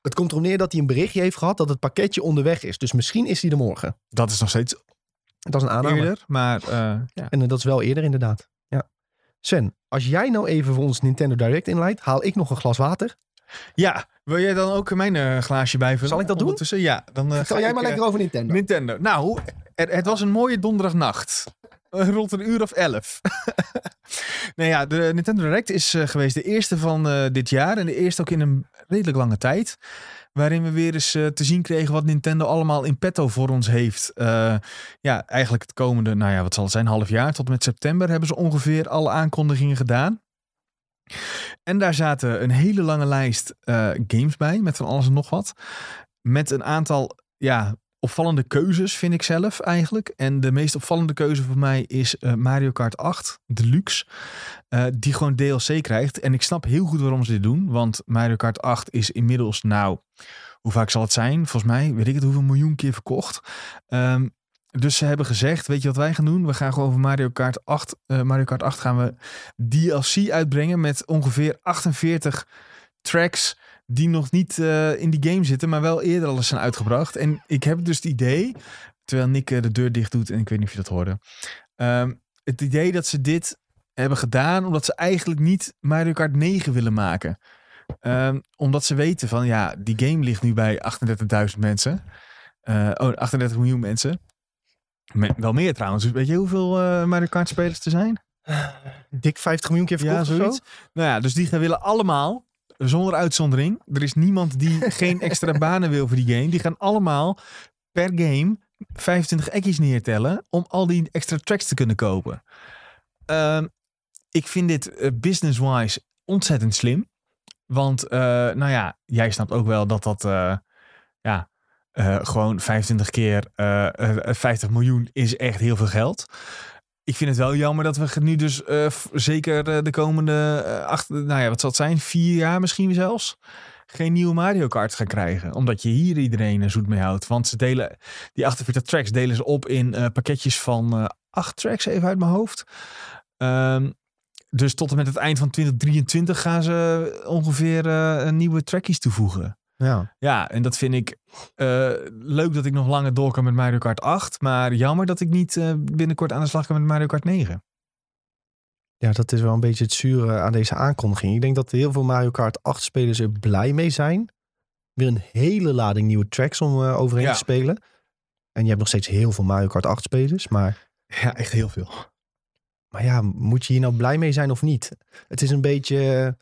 Het komt erom neer dat hij een berichtje heeft gehad dat het pakketje onderweg is. Dus misschien is hij er morgen. Dat is nog steeds Dat is een aanname. eerder, maar eh, ja. En dat is wel eerder inderdaad. Ja. Sven, als jij nou even voor ons Nintendo Direct inleidt, haal ik nog een glas water. Ja, wil jij dan ook mijn glaasje bijvullen? Zal ik dat doen? Ja, dan Vertel ga jij maar lekker over Nintendo. Nintendo. Nou, er, het was een mooie donderdagnacht. Eh, Rond een uur of elf. nou ja, de Nintendo Direct is eh, geweest de eerste van eh, dit jaar. En de eerste ook in een redelijk lange tijd. Waarin we weer eens te zien kregen wat Nintendo allemaal in petto voor ons heeft. Ja, eigenlijk het komende, nou ja, wat zal het zijn, half jaar tot met september hebben ze ongeveer alle aankondigingen gedaan. En daar zaten een hele lange lijst games bij, met van alles en nog wat. Met een aantal, ja, opvallende keuzes, vind ik zelf eigenlijk. En de meest opvallende keuze voor mij is eh, Mario Kart 8 Deluxe. eh, die gewoon DLC krijgt. En ik snap heel goed waarom ze dit doen. Want Mario Kart 8 is inmiddels, nou, hoe vaak zal het zijn? Volgens mij, weet ik het, hoeveel miljoen keer verkocht. Ehm, dus ze hebben gezegd, weet je wat wij gaan doen? We gaan gewoon voor Mario Kart 8, eh, Mario Kart 8 gaan we DLC uitbrengen met ongeveer 48 tracks die nog niet eh, in die game zitten, maar wel eerder al eens zijn uitgebracht. En ik heb dus het idee, terwijl Nick eh, de deur dicht doet, en ik weet niet of je dat hoorde, ehm, het idee dat ze dit hebben gedaan omdat ze eigenlijk niet Mario Kart 9 willen maken. Ehm, omdat ze weten van, ja, die game ligt nu bij 38.000 mensen. Eh, oh, 38 miljoen mensen. Me- wel meer trouwens. Weet je hoeveel Mario Kart spelers er zijn? Dik 50 miljoen keer verkocht ja, of zo? zoiets. Nou ja, dus die gaan willen allemaal, zonder uitzondering. Er is niemand die geen extra banen wil voor die game. Die gaan allemaal per game 25 ekkies neertellen om al die extra tracks te kunnen kopen. Ehm, ik vind dit eh, business-wise ontzettend slim. Want, eh, nou ja, jij snapt ook wel dat dat, eh, ja, gewoon 25 keer eh, eh, 50 miljoen is echt heel veel geld. Ik vind het wel jammer dat we nu dus eh, zeker eh, de komende eh, acht, nou ja, wat zal het zijn, vier jaar misschien zelfs, geen nieuwe Mario Kart gaan krijgen. Omdat je hier iedereen zoet mee houdt. Want ze delen, die 48 tracks delen ze op in pakketjes van acht tracks even uit mijn hoofd. Ehm, Dus tot en met het eind van 2023 gaan ze ongeveer nieuwe trackies toevoegen. Ja. Ja, en dat vind ik eh, leuk dat ik nog langer door kan met Mario Kart 8. Maar jammer dat ik niet eh, binnenkort aan de slag kan met Mario Kart 9. ja, dat is wel een beetje het zure aan deze aankondiging. Ik denk dat heel veel Mario Kart 8 spelers er blij mee zijn. Weer een hele lading nieuwe tracks om eh, overheen Ja. te spelen. En je hebt nog steeds heel veel Mario Kart 8 spelers. Maar, Ja, echt heel veel. maar ja, moet je hier nou blij mee zijn of niet? Het is een beetje...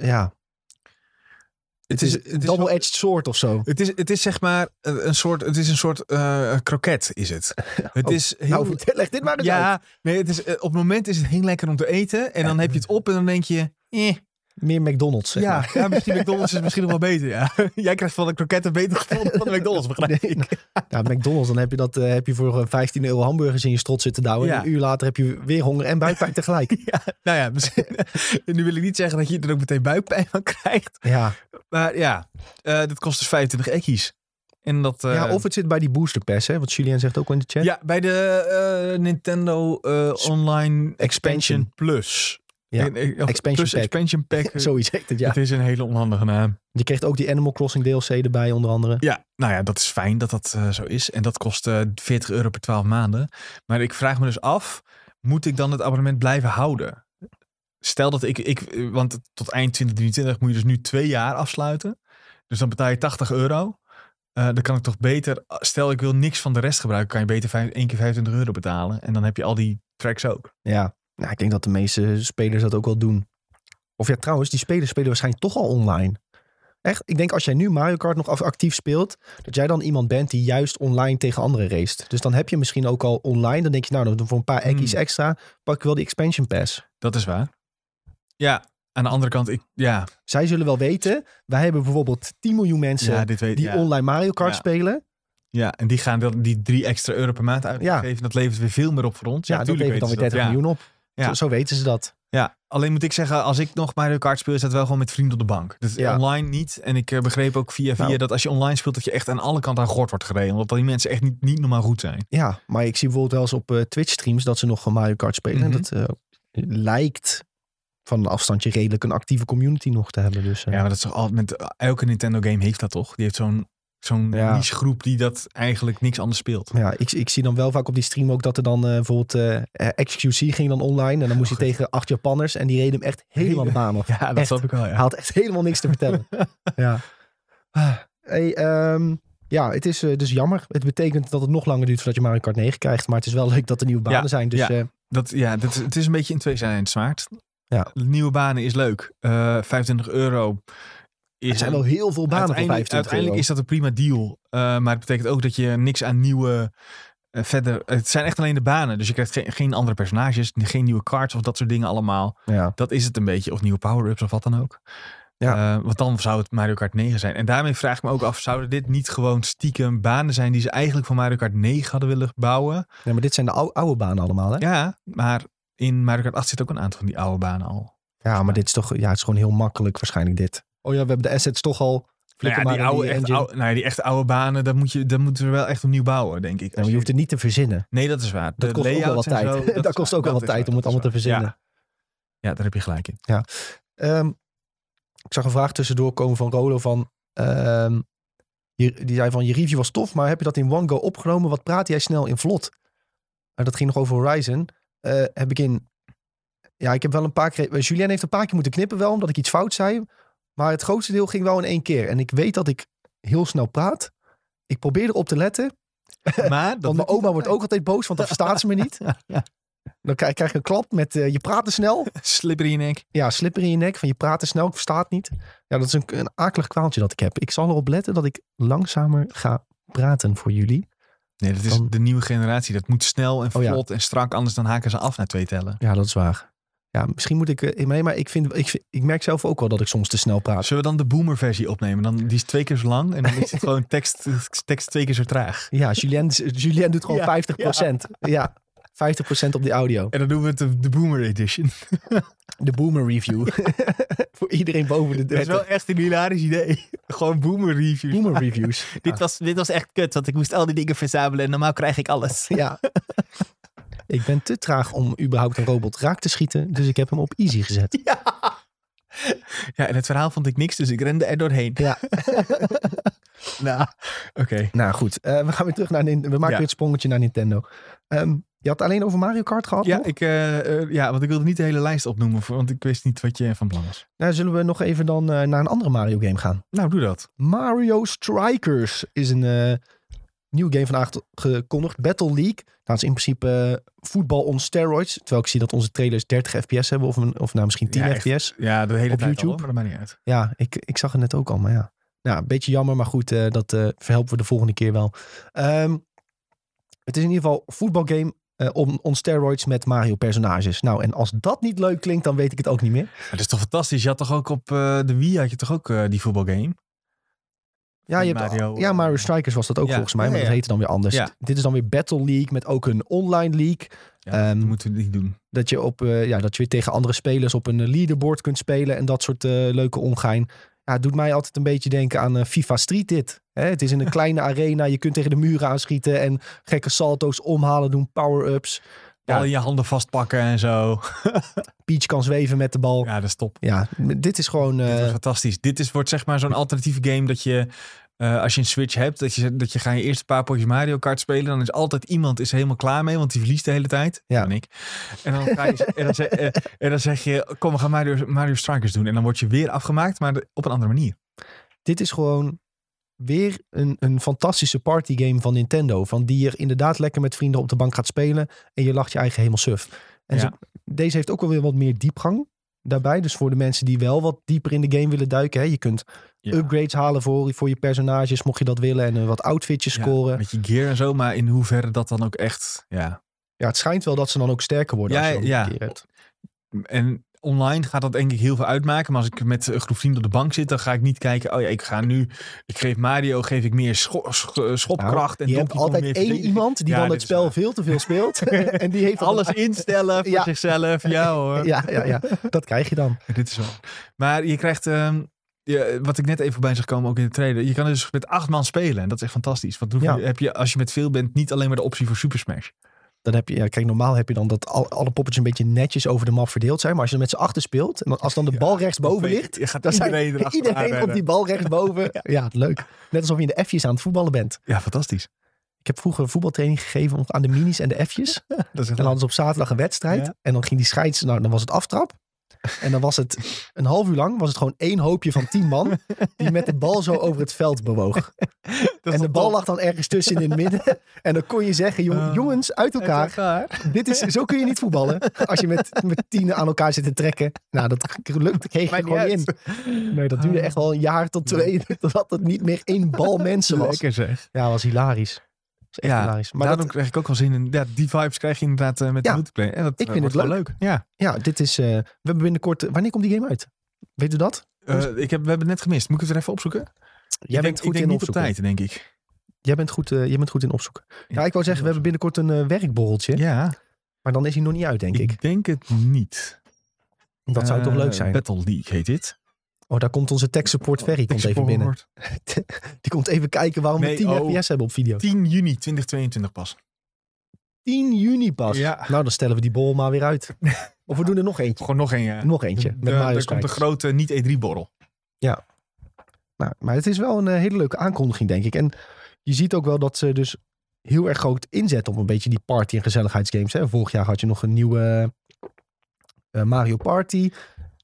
ja, het is, een double-edged sword of zo. Het is, het is zeg maar een een soort, het is een soort eh, kroket is het. Het Oh, is heel, Nou, vertel, leg dit maar eens uit. ja, nee, het is, eh, op het moment is het heel lekker om te eten. En dan heb je het op en dan denk je, eh, Meer McDonald's, zeg ja, maar. ja, misschien McDonald's is misschien nog wel beter. Ja. Jij krijgt van de kroketten beter gevonden dan de McDonald's, begrijp ik. Ja, McDonald's, dan heb je, dat, eh, heb je voor eh, 15 euro hamburgers in je strot zitten douwen. Ja. En een uur later heb je weer honger en buikpijn tegelijk. Ja, nou ja, misschien, nu wil ik niet zeggen dat je er ook meteen buikpijn van krijgt. Ja, Maar ja, eh dat kost dus 25 ekkies. En dat, eh, ja, of het zit bij die booster pass, hè, wat Julien zegt ook in de chat. ja, bij de eh, Nintendo eh, Online Expansion Expansion. Plus. Ja, Eh, eh, of Expansion Plus Pack. Expansion Pack. Zoiets heet het, ja. Het is een hele onhandige naam. Je kreeg ook die Animal Crossing DLC erbij, onder andere. Ja, nou ja, dat is fijn dat dat eh, zo is. En dat kost eh 40 euro per 12 maanden. Maar ik vraag me dus af, moet ik dan het abonnement blijven houden? Stel dat ik, ik eh, want tot eind 2023 moet je dus nu twee jaar afsluiten. Dus dan betaal je 80 euro. Eh, dan kan ik toch beter, stel ik wil niks van de rest gebruiken, kan je beter vijf, één keer 25 euro betalen. En dan heb je al die tracks ook. Ja, nou, ik denk dat de meeste spelers dat ook wel doen. Of ja, trouwens, die spelers spelen waarschijnlijk toch al online. Echt, ik denk als jij nu Mario Kart nog af- actief speelt, dat jij dan iemand bent die juist online tegen anderen race. Dus dan heb je misschien ook al online, dan denk je nou, dan voor een paar ekkies Hmm. extra, pak ik wel die expansion pass. Dat is waar. Ja, aan de andere kant, ik, ja, Zij zullen wel weten, wij hebben bijvoorbeeld 10 miljoen mensen ja, dit weet die ja. online Mario Kart Ja. spelen. Ja, en die gaan dan die drie extra euro per maand uitgeven. Dat levert weer veel meer op voor ons. Ja, dat tuurlijk levert dan weer weten 30 ze dat, miljoen op. Ja. Zo, zo weten ze dat. Ja. alleen moet ik zeggen, als ik nog Mario Kart speel, is dat wel gewoon met vrienden op de bank. Dus Ja. online niet. En ik eh, begreep ook via via Nou. dat als je online speelt, dat je echt aan alle kanten aan gort wordt gereden. Omdat die mensen echt niet, niet normaal goed zijn. Ja, maar ik zie bijvoorbeeld wel eens op eh, Twitch streams dat ze nog Mario Kart spelen. En Mhm. dat eh, lijkt van een afstandje redelijk een actieve community nog te hebben. Dus, Ja, maar dat is toch altijd met elke Nintendo game heeft dat toch? Die heeft zo'n zo'n Ja. niche groep die dat eigenlijk niks anders speelt. Ja, ik, ik zie dan wel vaak op die stream ook dat er dan eh, bijvoorbeeld eh, eh, XQC ging dan online. En dan moest hij goed. tegen acht Japanners en die reden hem echt helemaal de baan af. Ja, dat Echt. snap ik wel. Hij had echt helemaal niks te vertellen. ja. Ah, Hey, ehm, ja, het is dus jammer. Het betekent dat het nog langer duurt voordat je Mario Kart 9 krijgt. Maar het is wel leuk dat er nieuwe banen Ja, zijn. Dus ja. Dat, ja, dat, het is een beetje in twee zijden zwaard. Ja. Nieuwe banen is leuk. Eh 25 euro is er zijn wel heel veel banen voor uiteindelijk, 25 uiteindelijk euro. is dat een prima deal. Eh, maar het betekent ook dat je niks aan nieuwe eh, verder. Het zijn echt alleen de banen. Dus je krijgt geen, geen andere personages, geen nieuwe cards of dat soort dingen allemaal. Ja. Dat is het een beetje. Of nieuwe power-ups of wat dan ook. Ja. Eh, want dan zou het Mario Kart 9 zijn. En daarmee vraag ik me ook af, zouden dit niet gewoon stiekem banen zijn die ze eigenlijk voor Mario Kart 9 hadden willen bouwen? Nee, maar dit zijn de ou- oude banen allemaal, hè? Ja, maar in Mario Kart 8 zit ook een aantal van die oude banen al. Ja, maar dit is toch, ja, het is gewoon heel makkelijk waarschijnlijk dit. Oh ja, we hebben de assets toch al. Nou ja, maar die, oude, die echt oude, nou ja, die echte oude banen, daar, moet je, daar moeten we wel echt opnieuw bouwen, denk ik. Ja, maar je hoeft het niet te verzinnen. Nee, dat is waar. Dat De kost ook wel wat tijd. zo, dat kost ook wel wat Dat tijd om het dat allemaal te verzinnen. Ja. ja, daar heb je gelijk in. Ehm, ik zag een vraag tussendoor komen van Rolo van... ehm, je, die zei van, je review was tof, maar heb je dat in One Go opgenomen? Wat praat jij snel in vlot? Eh, dat ging nog over Horizon. Eh, heb ik in... Ja, ik heb wel een paar keer... Julien heeft een paar keer moeten knippen wel, omdat ik iets fout zei. Maar het grootste deel ging wel in één keer. En ik weet dat ik heel snel praat. Ik probeer erop te letten. Maar, Want mijn oma wordt ook altijd boos, want dan verstaat ze me niet. Dan krijg, krijg ik een klap met eh, je praat te snel. slippery nek. Ja, slipper in je nek van je praat te snel, ik versta het niet. Ja, dat is een, een akelig kwaaltje dat ik heb. Ik zal erop letten dat ik langzamer ga praten voor jullie. Nee, dat is Dan- de nieuwe generatie. Dat moet snel en Oh ja. vlot en strak, anders dan haken ze af na twee tellen. Ja, dat is waar. Ja, misschien moet ik... eh, Nee, maar ik, vind, ik, ik merk zelf ook wel dat ik soms te snel praat. Zullen we dan de boomer versie opnemen? Dan, die is twee keer zo lang en dan is het gewoon tekst, tekst twee keer zo traag. Ja, Julien, Julien doet gewoon Ja, 50%. Ja, 50% op die audio. En dan doen we het de, de boomer edition. De boomer review. voor iedereen boven de Dat is 30. wel echt een hilarisch idee. Gewoon boomer review. Boomer reviews. Dit, was, dit was echt kut, want ik moest al die dingen verzamelen en normaal krijg ik alles. Ja. Ik ben te traag om überhaupt een robot raak te schieten. Dus ik heb hem op easy gezet. Ja. Ja, en het verhaal vond ik niks, dus ik rende er doorheen. Ja. nou, oké. Nou goed, eh, we gaan weer terug naar Nin- We maken Ja. weer het sprongetje naar Nintendo. Ehm, je had het alleen over Mario Kart gehad. Ja, nog? ik, eh, eh, ja, want ik wilde niet de hele lijst opnoemen, want ik wist niet wat je van plan was. Nou, zullen we nog even dan naar een andere Mario game gaan? Nou, doe dat. Mario Strikers is een nieuwe game vandaag gekondigd. Battle League. Dat is in principe eh, voetbal on steroids. Terwijl ik zie dat onze trailers 30 fps hebben. Of, een, of nou misschien 10 Ja, echt. fps. Ja, de hele Op tijd YouTube? al, maar dat maakt niet uit. Ja, ik, ik zag het net ook al. Maar ja, nou, een beetje jammer. Maar goed, eh, dat eh, verhelpen we de volgende keer wel. Ehm, het is in ieder geval voetbalgame on, on steroids met Mario personages. Nou, en als dat niet leuk klinkt, dan weet ik het ook niet meer. Dat is toch fantastisch? Je had toch ook op de Wii had je toch ook die voetbalgame? Ja, je Van hebt, Mario, ja, Mario Strikers was dat ook ja, volgens mij. ja, Maar dat heette dan weer anders. Dit is dan weer Battle League met ook een online league. Ja, Ehm, dat moeten we niet doen. Dat je, op, eh, ja, dat je weer tegen andere spelers op een eh, leaderboard kunt spelen. En dat soort eh, leuke ongein. Ja, het doet mij altijd een beetje denken aan FIFA Street dit. Hè, het is in een kleine arena. Je kunt tegen de muren aanschieten. En gekke salto's omhalen doen. Power-ups. Bal Ja. in je handen vastpakken en zo. Peach kan zweven met de bal. Ja, Ja, dat is top. dit is gewoon... Dit eh, fantastisch. Dit is, wordt zeg maar zo'n alternatieve game dat je, eh, als je een Switch hebt, dat je, dat je ga je eerst een paar potjes Mario Kart spelen. Dan is altijd iemand is helemaal klaar mee, want die verliest de hele tijd. Ja. En ik. En dan, ga je, en, dan zeg, eh, en dan zeg je, kom we gaan Mario, Mario Strikers doen. En dan word je weer afgemaakt, maar de- op een andere manier. dit is gewoon weer een, een fantastische partygame van Nintendo. Van die je inderdaad lekker met vrienden op de bank gaat spelen. En je lacht je eigen helemaal suf. En Ja. deze heeft ook wel weer wat meer diepgang daarbij. Dus voor de mensen die wel wat dieper in de game willen duiken. Hè, je kunt Ja. upgrades halen voor, voor je personages, mocht je dat willen. En eh, wat outfitjes Ja, scoren. met je gear en zo, maar in hoeverre dat dan ook echt, ja. Ja, het schijnt wel dat ze dan ook sterker worden Ja, als je ja. een keer hebt. En online gaat dat denk ik heel veel uitmaken. Maar als ik met een groep vrienden op de bank zit, dan ga ik niet kijken. Oh ja, ik ga nu. Ik geef Mario geef ik meer scho- scho- schopkracht. Nou, en je hebt altijd één verdediging. iemand die Ja, dan het spel waar. veel te veel speelt. en die heeft Alles instellen voor Ja. zichzelf. Ja hoor. Ja, ja, ja, dat krijg je dan. Dit is wel. Maar je krijgt. ehm, wat ik net even voorbij zag komen, ook in de trailer. Je kan dus met acht man spelen. En dat is echt fantastisch. Want Ja. heb je, als je met veel bent, niet alleen maar de optie voor Super Smash. Dan heb je, ja, kijk, normaal heb je dan dat al, alle poppetjes een beetje netjes over de map verdeeld zijn. Maar als je er met z'n achter speelt, en dan, als dan de bal rechtsboven ligt, Je gaat dan zijn iedereen erachteraan iedereen op die bal rechtsboven. ja. leuk. Net alsof je in de F'jes aan het voetballen bent. Ja, fantastisch. Ik heb vroeger voetbaltraining gegeven aan de minis en de F'jes. En dan hadden ze op zaterdag een wedstrijd. Ja. En dan ging die scheids, nou dan was het aftrap. En dan was het een half uur lang, was het gewoon één hoopje van tien man. Die met de bal zo over het veld bewoog. En de bal top? lag dan ergens tussen in het midden. En dan kon je zeggen, jong- Ah. jongens, uit elkaar. elkaar. Dit is, zo kun je niet voetballen. Als je met, met tienen aan elkaar zit te trekken. Nou, dat lukt kreeg je gewoon in. Nee, dat duurde echt wel een jaar tot twee. Totdat het niet meer één bal mensen was. Lekker zeg. Ja, was hilarisch. Echt Ja, hilarisch. Maar Daarom dat, krijg ik ook wel zin in. Ja, die vibes krijg je inderdaad eh, met Ja, de multiplayer. En dat ik eh, vind het wordt wel leuk. Ja. ja, dit is... eh, we hebben binnenkort... wanneer komt die game uit? Weet u dat? Eh, ik heb, we hebben het net gemist. Moet ik het er even opzoeken? Jij ik denk, bent goed ik denk in niet op opzoeken. tijd, denk ik. Jij bent goed, jij bent goed in opzoeken. Ja, ik wou zeggen, we hebben binnenkort een werkborreltje. Ja, Maar dan is hij nog niet uit, denk ik. ik denk het niet. Dat zou toch leuk zijn? Battle League heet dit. Oh, daar komt onze tech support Ferry komt even binnen. Die komt even kijken waarom Nee, we 10 oh. fps hebben op video. 10 juni 2022 pas. 10 juni pas. Ja. Nou, dan stellen we die bol maar weer uit. Of we doen er nog eentje. Gewoon nog een. ja. Nog eentje. Met De- er komt een Strikers. grote niet E3 borrel. Nou, maar het is wel een eh, hele leuke aankondiging, denk ik. En je ziet ook wel dat ze dus heel erg groot inzetten op een beetje die party- en gezelligheidsgames. Hè? Vorig jaar had je nog een nieuwe eh, Mario Party.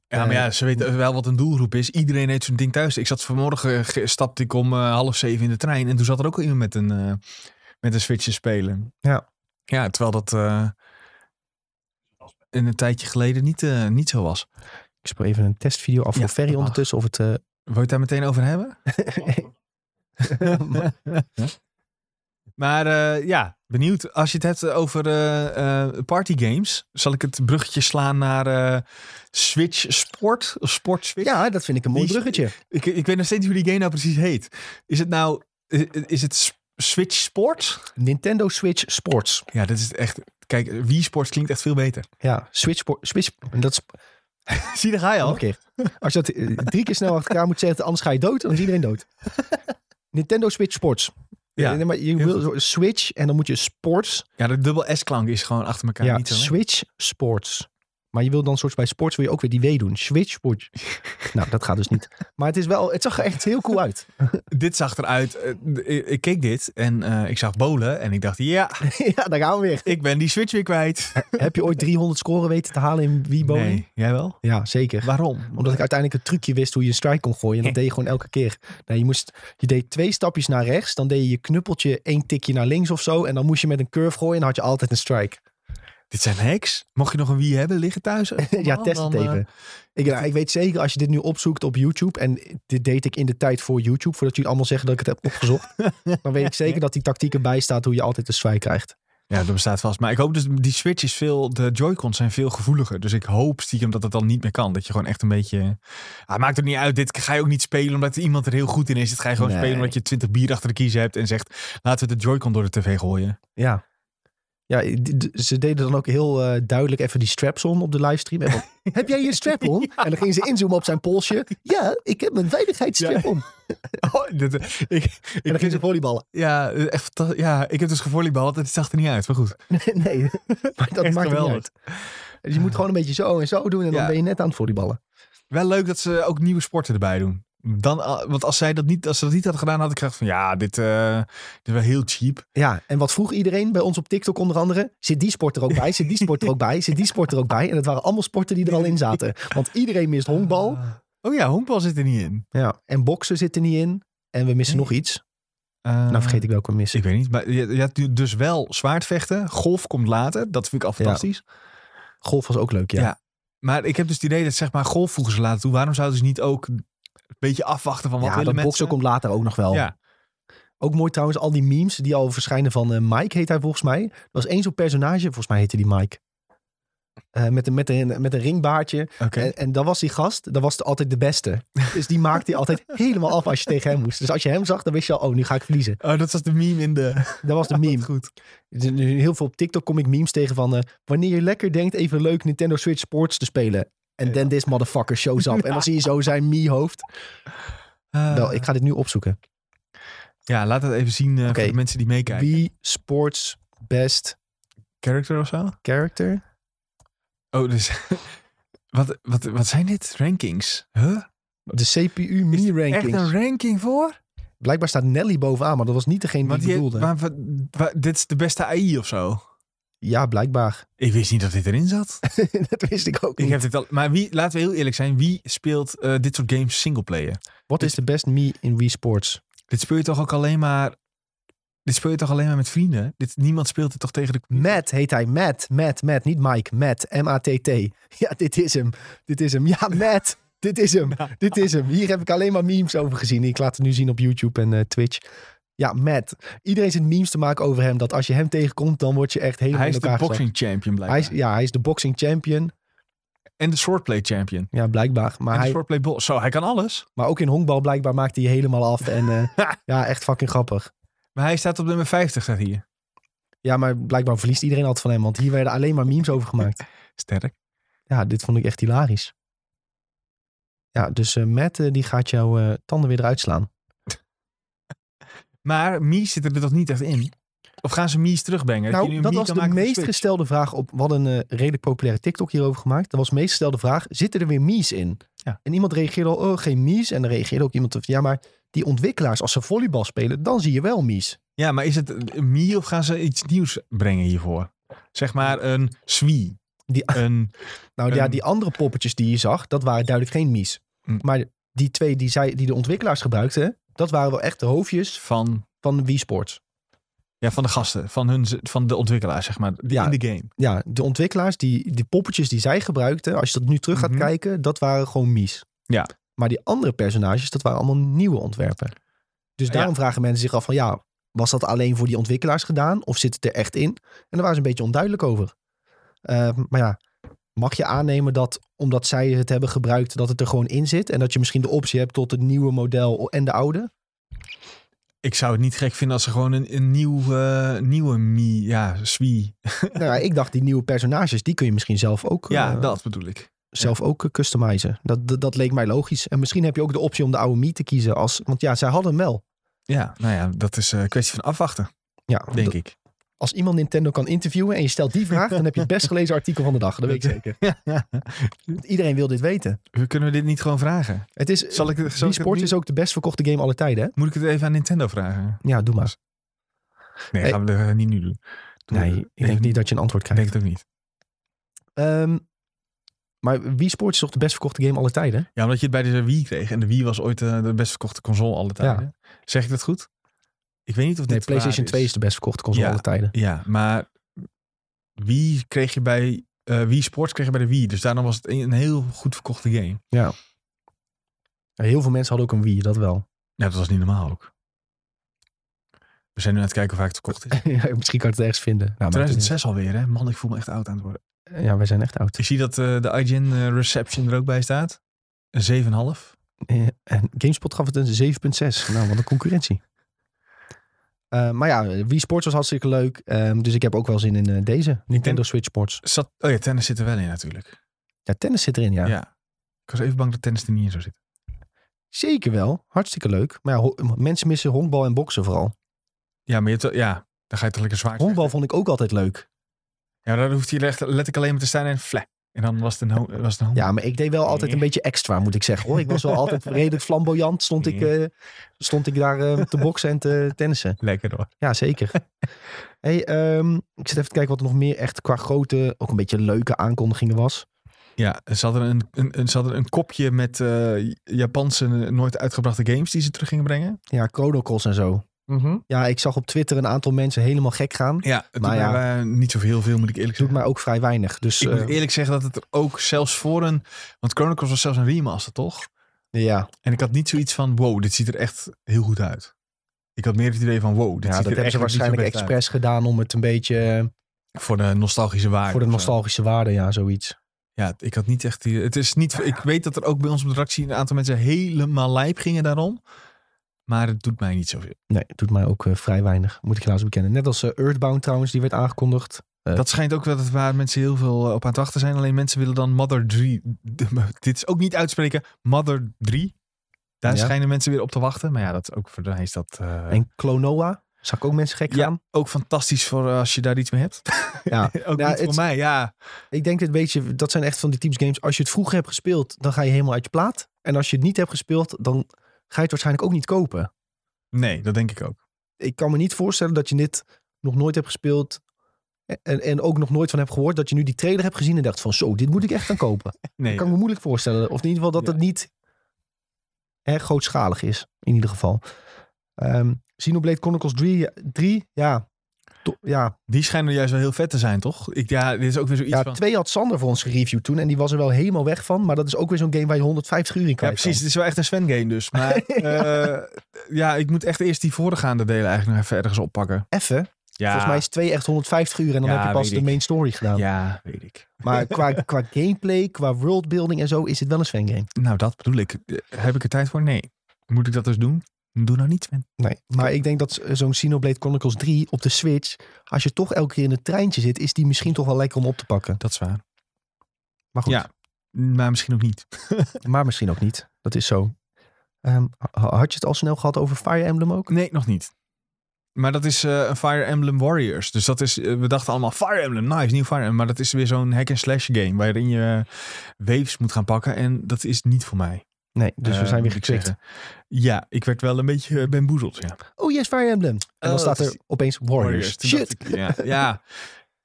Ja, maar Eh, ja, ze weten wel wat een doelgroep is. Iedereen heeft zo'n ding thuis. Ik zat vanmorgen, ge- stapte ik om eh, half zeven in de trein. En toen zat er ook iemand met een, eh, met een Switch te spelen. Ja. Ja, terwijl dat eh, in een tijdje geleden niet, eh, niet zo was. Ik speel even een testvideo af Ja, voor Ferry ondertussen. Of het, eh, Wil je het daar meteen over hebben? Maar eh, ja, benieuwd. Als je het hebt over eh eh partygames, zal ik het bruggetje slaan naar eh, Switch Sport? Of Sport Switch? ja, dat vind ik een mooi bruggetje. Ik, ik weet nog steeds niet hoe die game nou precies heet. Is het nou, is, is het Switch Sport? Nintendo Switch Sports. Ja, dit is echt, kijk, Wii Sports klinkt echt veel beter. Ja, Switch Sport. Switch, dat is Zie, daar ga je al. keer. Als je dat drie keer snel achter elkaar moet zetten, anders ga je dood. Dan is iedereen dood. Nintendo Switch Sports. Ja. Nee, maar je wil Switch en dan moet je Sports. Ja, de dubbel S-klank is gewoon achter elkaar Ja, niet zo. Switch Sports. Maar je wil dan soort bij Sports wil je ook weer die W doen. Switch Sports. nou, dat gaat dus niet. Maar het is wel, het zag er echt heel cool uit. Dit zag eruit. eh, ik, keek dit en eh, ik zag bolen en ik dacht, ja, ja, daar gaan we weer. ik ben die Switch weer kwijt. Heb je ooit 300 scoren weten te halen in Wii Bowling? Nee, jij wel? Ja, zeker. Waarom? Omdat ik uiteindelijk een trucje wist hoe je een strike kon gooien. En dat deed je gewoon elke keer. Nou, je, moest, je deed twee stapjes naar rechts. Dan deed je je knuppeltje één tikje naar links of zo. En dan moest je met een curve gooien. En dan had je altijd een strike. Dit zijn hacks. Mocht je nog een Wii hebben liggen thuis? ja, test het Dan, eh, even. Ik, nou, ik weet zeker als je dit nu opzoekt op YouTube. En dit deed ik in de tijd voor YouTube. Voordat jullie allemaal zeggen dat ik het heb opgezocht. dan weet ik zeker dat die tactiek erbij staat hoe je altijd een strike krijgt. Ja, dat bestaat vast. Maar ik hoop dus, die Switch is veel, de Joy-Cons zijn veel gevoeliger. Dus ik hoop stiekem dat het dan niet meer kan. Dat je gewoon echt een beetje... Ah, maakt het niet uit, dit ga je ook niet spelen omdat iemand er heel goed in is. Dit ga je gewoon Nee. spelen omdat je 20 bier achter de kiezen hebt en zegt, laten we de Joy-Con door de tv gooien. Ja. Ja, ze deden dan ook heel eh, duidelijk even die straps on op de livestream. En heb jij je strap on? En dan gingen ze inzoomen op zijn polsje. Ja, ik heb mijn veiligheidsstrap Ja. on. Oh, dit, ik, En dan gingen ze volleyballen. Ja, echt, ja, ik heb dus gevolleybald en het zag er niet uit. Maar goed. nee, maar dat Echt maakt niet geweldig. uit. Dus je moet gewoon een beetje zo en zo doen. En dan Ja. ben je net aan het volleyballen. Wel leuk dat ze ook nieuwe sporten erbij doen. Dan, ah, want als, zij dat niet, als ze dat niet hadden gedaan, had ik gedacht van ja, dit, eh, dit is wel heel cheap. Ja, en wat vroeg iedereen bij ons op TikTok onder andere? Zit die sport er ook bij? Zit die sport er ook bij? Zit die sport er ook bij? En het waren allemaal sporten die er al in zaten. Want iedereen mist honkbal. Oh ja, honkbal zit er niet in. Ja, en boksen zit er niet in. En we missen Nee. nog iets. Eh, Nou vergeet ik welke we missen. Ik weet niet, maar je, je hebt dus wel zwaardvechten. Golf komt later, dat vind ik al Ja. fantastisch. Golf was ook leuk, ja. Ja. Maar ik heb dus het idee dat zeg maar golf voegen ze later toe. Waarom zouden ze niet ook een beetje afwachten van wat Ja, willen dat mensen? boksen komt later ook nog wel. Ja, Ook mooi trouwens, al die memes die al verschijnen van eh, Mike heet hij volgens mij. Er was één zo'n personage, volgens mij heette die Mike. Eh, met, een, met, een, met een ringbaardje. En, en dat was die gast, dat was altijd de beste. Dus die maakte hij altijd helemaal af als je tegen hem moest. Dus als je hem zag, dan wist je al, oh, nu ga ik verliezen. Oh, dat was de meme in de... Dat was de meme. Goed. Heel veel op TikTok kom ik memes tegen van... eh, wanneer je lekker denkt even leuk Nintendo Switch Sports te spelen. En then this motherfucker shows up. En dan zie je zo zijn Mii-hoofd. Eh, Wel, ik ga dit nu opzoeken. Ja, laat het even zien eh, voor de mensen die meekijken. Wii Sports Best Character of zo? Character. Oh, dus... wat, wat, wat zijn dit? Rankings? Huh? De CPU Is er Mii Echt een ranking voor? Blijkbaar staat Nelly bovenaan, maar dat was niet degene die ik die, bedoelde. waar- waar- dit is de beste AI of zo. Ja, blijkbaar. Ik wist niet dat dit erin zat. dat wist ik ook Ik niet. heb dit al, maar wie, laten we heel eerlijk zijn, wie speelt eh, dit soort games singleplayer? Wat is de best Mii in Wii Sports? Dit speel je toch ook alleen maar. Dit speel je toch alleen maar met vrienden? Dit, niemand speelt het toch tegen de. Matt heet hij. Matt, Matt, Matt. Niet Mike. Matt. M-A-T-T. Ja, dit is hem. Dit is hem. Ja, Matt. Dit is hem. Dit is hem. Hier heb ik alleen maar memes over gezien. Ik laat het nu zien op YouTube en eh, Twitch. Ja, Matt. Iedereen zit memes te maken over hem. Dat als je hem tegenkomt, dan word je echt helemaal Hij is de boxing champion. Hij blijkbaar. is, ja, hij is de boxing champion. En de swordplay champion. Ja, blijkbaar. Maar, en de hij, swordplay bol. Zo, hij kan alles. maar ook in honkbal blijkbaar maakt hij je helemaal af. En eh, ja, echt fucking grappig. Maar hij staat op nummer 50, staat hier. Ja, maar blijkbaar verliest iedereen altijd van hem. Want hier werden alleen maar memes over gemaakt. Sterk. Ja, dit vond ik echt hilarisch. Ja, dus eh Matt eh, die gaat jouw tanden weer eruit slaan. Maar Mies zit er toch niet echt in? Of gaan ze Mies terugbrengen? Nou, dat was de meest gestelde vraag op. We hadden een eh, redelijk populaire TikTok hierover gemaakt. Dat was de meest gestelde vraag. Zitten er weer Mies in? Ja. En iemand reageerde al, oh, geen Mies. En dan reageerde ook iemand van, ja, maar die ontwikkelaars, als ze volleybal spelen, dan zie je wel Mies. Ja, maar is het Mii of gaan ze iets nieuws brengen hiervoor? Zeg maar een Swee. Die, Een, nou ja, die andere poppetjes die je zag, dat waren duidelijk geen Mies. Hm. Maar die twee die, zij, die de ontwikkelaars gebruikten, dat waren wel echt de hoofdjes van, van Wii Sports. ja, van de gasten, van, hun, van de ontwikkelaars, zeg maar, Ja. in de game. ja, de ontwikkelaars, die, die poppetjes die zij gebruikten, als je dat nu terug gaat Mhm. kijken, dat waren gewoon mies. Ja. Maar die andere personages, dat waren allemaal nieuwe ontwerpen. Dus Ja. daarom vragen mensen zich af van, ja, was dat alleen voor die ontwikkelaars gedaan? Of zit het er echt in? En daar waren ze een beetje onduidelijk over. Eh, maar ja, mag je aannemen dat omdat zij het hebben gebruikt, dat het er gewoon in zit? En dat je misschien de optie hebt tot het nieuwe model en de oude? Ik zou het niet gek vinden als ze gewoon een, een nieuw, eh, nieuwe Mii, ja, Swee. nou ja, ik dacht die nieuwe personages, die kun je misschien zelf ook... Ja, eh, dat bedoel ik. zelf ook eh, customizen. Dat, dat, dat leek mij logisch. En misschien heb je ook de optie om de oude Mii te kiezen. Als, want ja, zij hadden hem wel. Ja, nou ja, dat is een kwestie van afwachten, Ja, denk ik. Als iemand Nintendo kan interviewen en je stelt die vraag, dan heb je het best gelezen artikel van de dag. Dat weet ik zeker. Iedereen wil dit weten. Kunnen we dit niet gewoon vragen? Het is, Zal ik, zal ik nu- is ook de best verkochte game aller tijden, hè? Moet ik het even aan Nintendo vragen? Ja, doe maar. Nee, Hey. gaan we er niet nu doen. Doe- Nee, ik denk niet dat je een antwoord Ik krijgt. denk het ook niet. Ehm, maar Wii Sports is toch de best verkochte game aller tijden? Ja, omdat je het bij de Wii kreeg. En de Wii was ooit eh, de best verkochte console alle tijden. Zeg ik dat goed? Ik weet niet of Nee, dit PlayStation waar 2 is de best verkochte console Ja. aller tijden. Ja, maar Wii kreeg je bij... eh Wii Sports kreeg je bij de Wii. Dus daarom was het een, een heel goed verkochte game. Ja, heel veel mensen hadden ook een Wii, dat wel. Ja, dat was niet normaal ook. We zijn nu aan het kijken of vaak het verkocht is. Ja, Misschien kan ik het ergens vinden. Nou, maar 2006 alweer, hè? Man, ik voel me echt oud aan het worden. ja, wij zijn echt oud. Ik zie dat eh, de IGN eh, Reception er ook bij staat. Een 7,5. Eh, En GameSpot gaf het een 7,6. Nou, wat een concurrentie. Eh, maar ja, Wii Sports was hartstikke leuk. Ehm, dus ik heb ook wel zin in eh, deze. Nintendo Switch Sports. Zat, oh ja, tennis zit er wel in natuurlijk. Ja, tennis zit erin, ja. Ja. Ik was even bang dat tennis er niet in zou zitten. Zeker wel. Hartstikke leuk. Maar ja, mensen missen honkbal en boksen vooral. Ja, maar je hebt, ja, dan ga je toch lekker zwaar. Honkbal vond ik ook altijd leuk. Ja, dan hoeft hij echt letterlijk alleen maar te staan en fle. En dan was het een, was het een Ja, maar ik deed wel altijd een beetje extra, moet ik zeggen. Hoor. Ik was wel altijd redelijk flamboyant. Stond ik, eh, stond ik daar eh, te boksen en te tennissen. Lekker hoor. Ja, zeker. hey, ehm, ik zit even te kijken wat er nog meer echt qua grote, ook een beetje leuke aankondigingen was. Ja, ze hadden een, een, een, ze hadden een kopje met eh, Japanse nooit uitgebrachte games die ze terug gingen brengen. Ja, Chrono Cross en zo. Ja, ik zag op Twitter een aantal mensen helemaal gek gaan. Ja, het Maar doet ja. eh, niet zoveel veel moet ik eerlijk Doet zeggen. mij ook vrij weinig. Dus Ik moet eh, eerlijk zeggen dat het er ook zelfs voor een... Want Chronicles was zelfs een remaster, toch? ja, En ik had niet zoiets van, wow, dit ziet er echt heel goed uit. Ik had meer het idee van, wow, dit ja ziet dat er hebben ze zo waarschijnlijk expres gedaan om het een beetje eh, Voor de nostalgische waarde. voor de zo. nostalgische waarde, ja, zoiets. Ja, ik had niet echt die... Het is niet... Ik weet dat er ook bij ons op de redactie een aantal mensen helemaal lijp gingen daarom. Maar het doet mij niet zoveel. Nee, het doet mij ook eh, vrij weinig, moet ik helaas bekennen. Net als eh, Earthbound trouwens, die werd aangekondigd. Eh, Dat schijnt ook wel dat waar mensen heel veel op aan het wachten zijn. Alleen mensen willen dan Mother 3. Dit is ook niet uitspreken. Mother 3. Daar Ja. schijnen mensen weer op te wachten. Maar ja, dat ook voor mij is dat En Klonoa, zag ik ook mensen gek Ja. gaan. ook fantastisch voor als je daar iets mee hebt. Ja, ook Ja, niet voor mij, ja. ik denk dit beetje, dat zijn echt van die types games. Als je het vroeger hebt gespeeld, dan ga je helemaal uit je plaat. En als je het niet hebt gespeeld, dan ga je het waarschijnlijk ook niet kopen. Nee, dat denk ik ook. Ik kan me niet voorstellen dat je dit nog nooit hebt gespeeld. En, en ook nog nooit van hebt gehoord. Dat je nu die trailer hebt gezien en dacht van zo, dit moet ik echt gaan kopen. Nee, Dat kan ik me moeilijk voorstellen. Of in ieder geval dat Ja. het niet erg grootschalig is. In ieder geval. Ehm Xenoblade Chronicles 3, 3 ja. Ja, die schijnen juist wel heel vet te zijn, toch? Ik, ja, dit is ook weer zoiets ja, van... twee had Sander voor ons gereviewd toen. En die was er wel helemaal weg van. Maar dat is ook weer zo'n game waar je 150 uur in Ja, kwijt precies. Het is wel echt een Sven-game dus. Maar eh, ja, ik moet echt eerst die voorgaande delen eigenlijk nog even ergens oppakken. kan. Even. Ja, Volgens mij is twee echt 150 uur. En dan Ja, heb je pas de main story gedaan. Ja, weet ik. Maar qua, qua gameplay, qua worldbuilding en zo is het wel een Sven game. Nou, dat bedoel ik. Eh, Heb ik er tijd voor? Nee. Moet ik dat dus doen? Doe nou niet, Sven. Nee, maar ik denk dat zo'n Xenoblade Chronicles 3 op de Switch, als je toch elke keer in het treintje zit, is die misschien toch wel lekker om op te pakken. Dat is waar. Maar goed, Ja. Maar misschien ook niet. maar misschien ook niet. Dat is zo. Ehm, ha- had je het al snel gehad over Fire Emblem ook? Nee, nog niet. Maar dat is eh, een Fire Emblem Warriors. Dus dat is, eh, we dachten allemaal Fire Emblem, nice, nieuw Fire Emblem. Maar dat is weer zo'n hack-and-slash game waarin je waves moet gaan pakken. En dat is niet voor mij. Nee, dus we zijn weer ik geklikt. Ja, ik werd wel een beetje eh, bamboezeld, ja. Oh yes, Fire Emblem. En dan Oh, staat er opeens Warriors. Shit. ja, ja.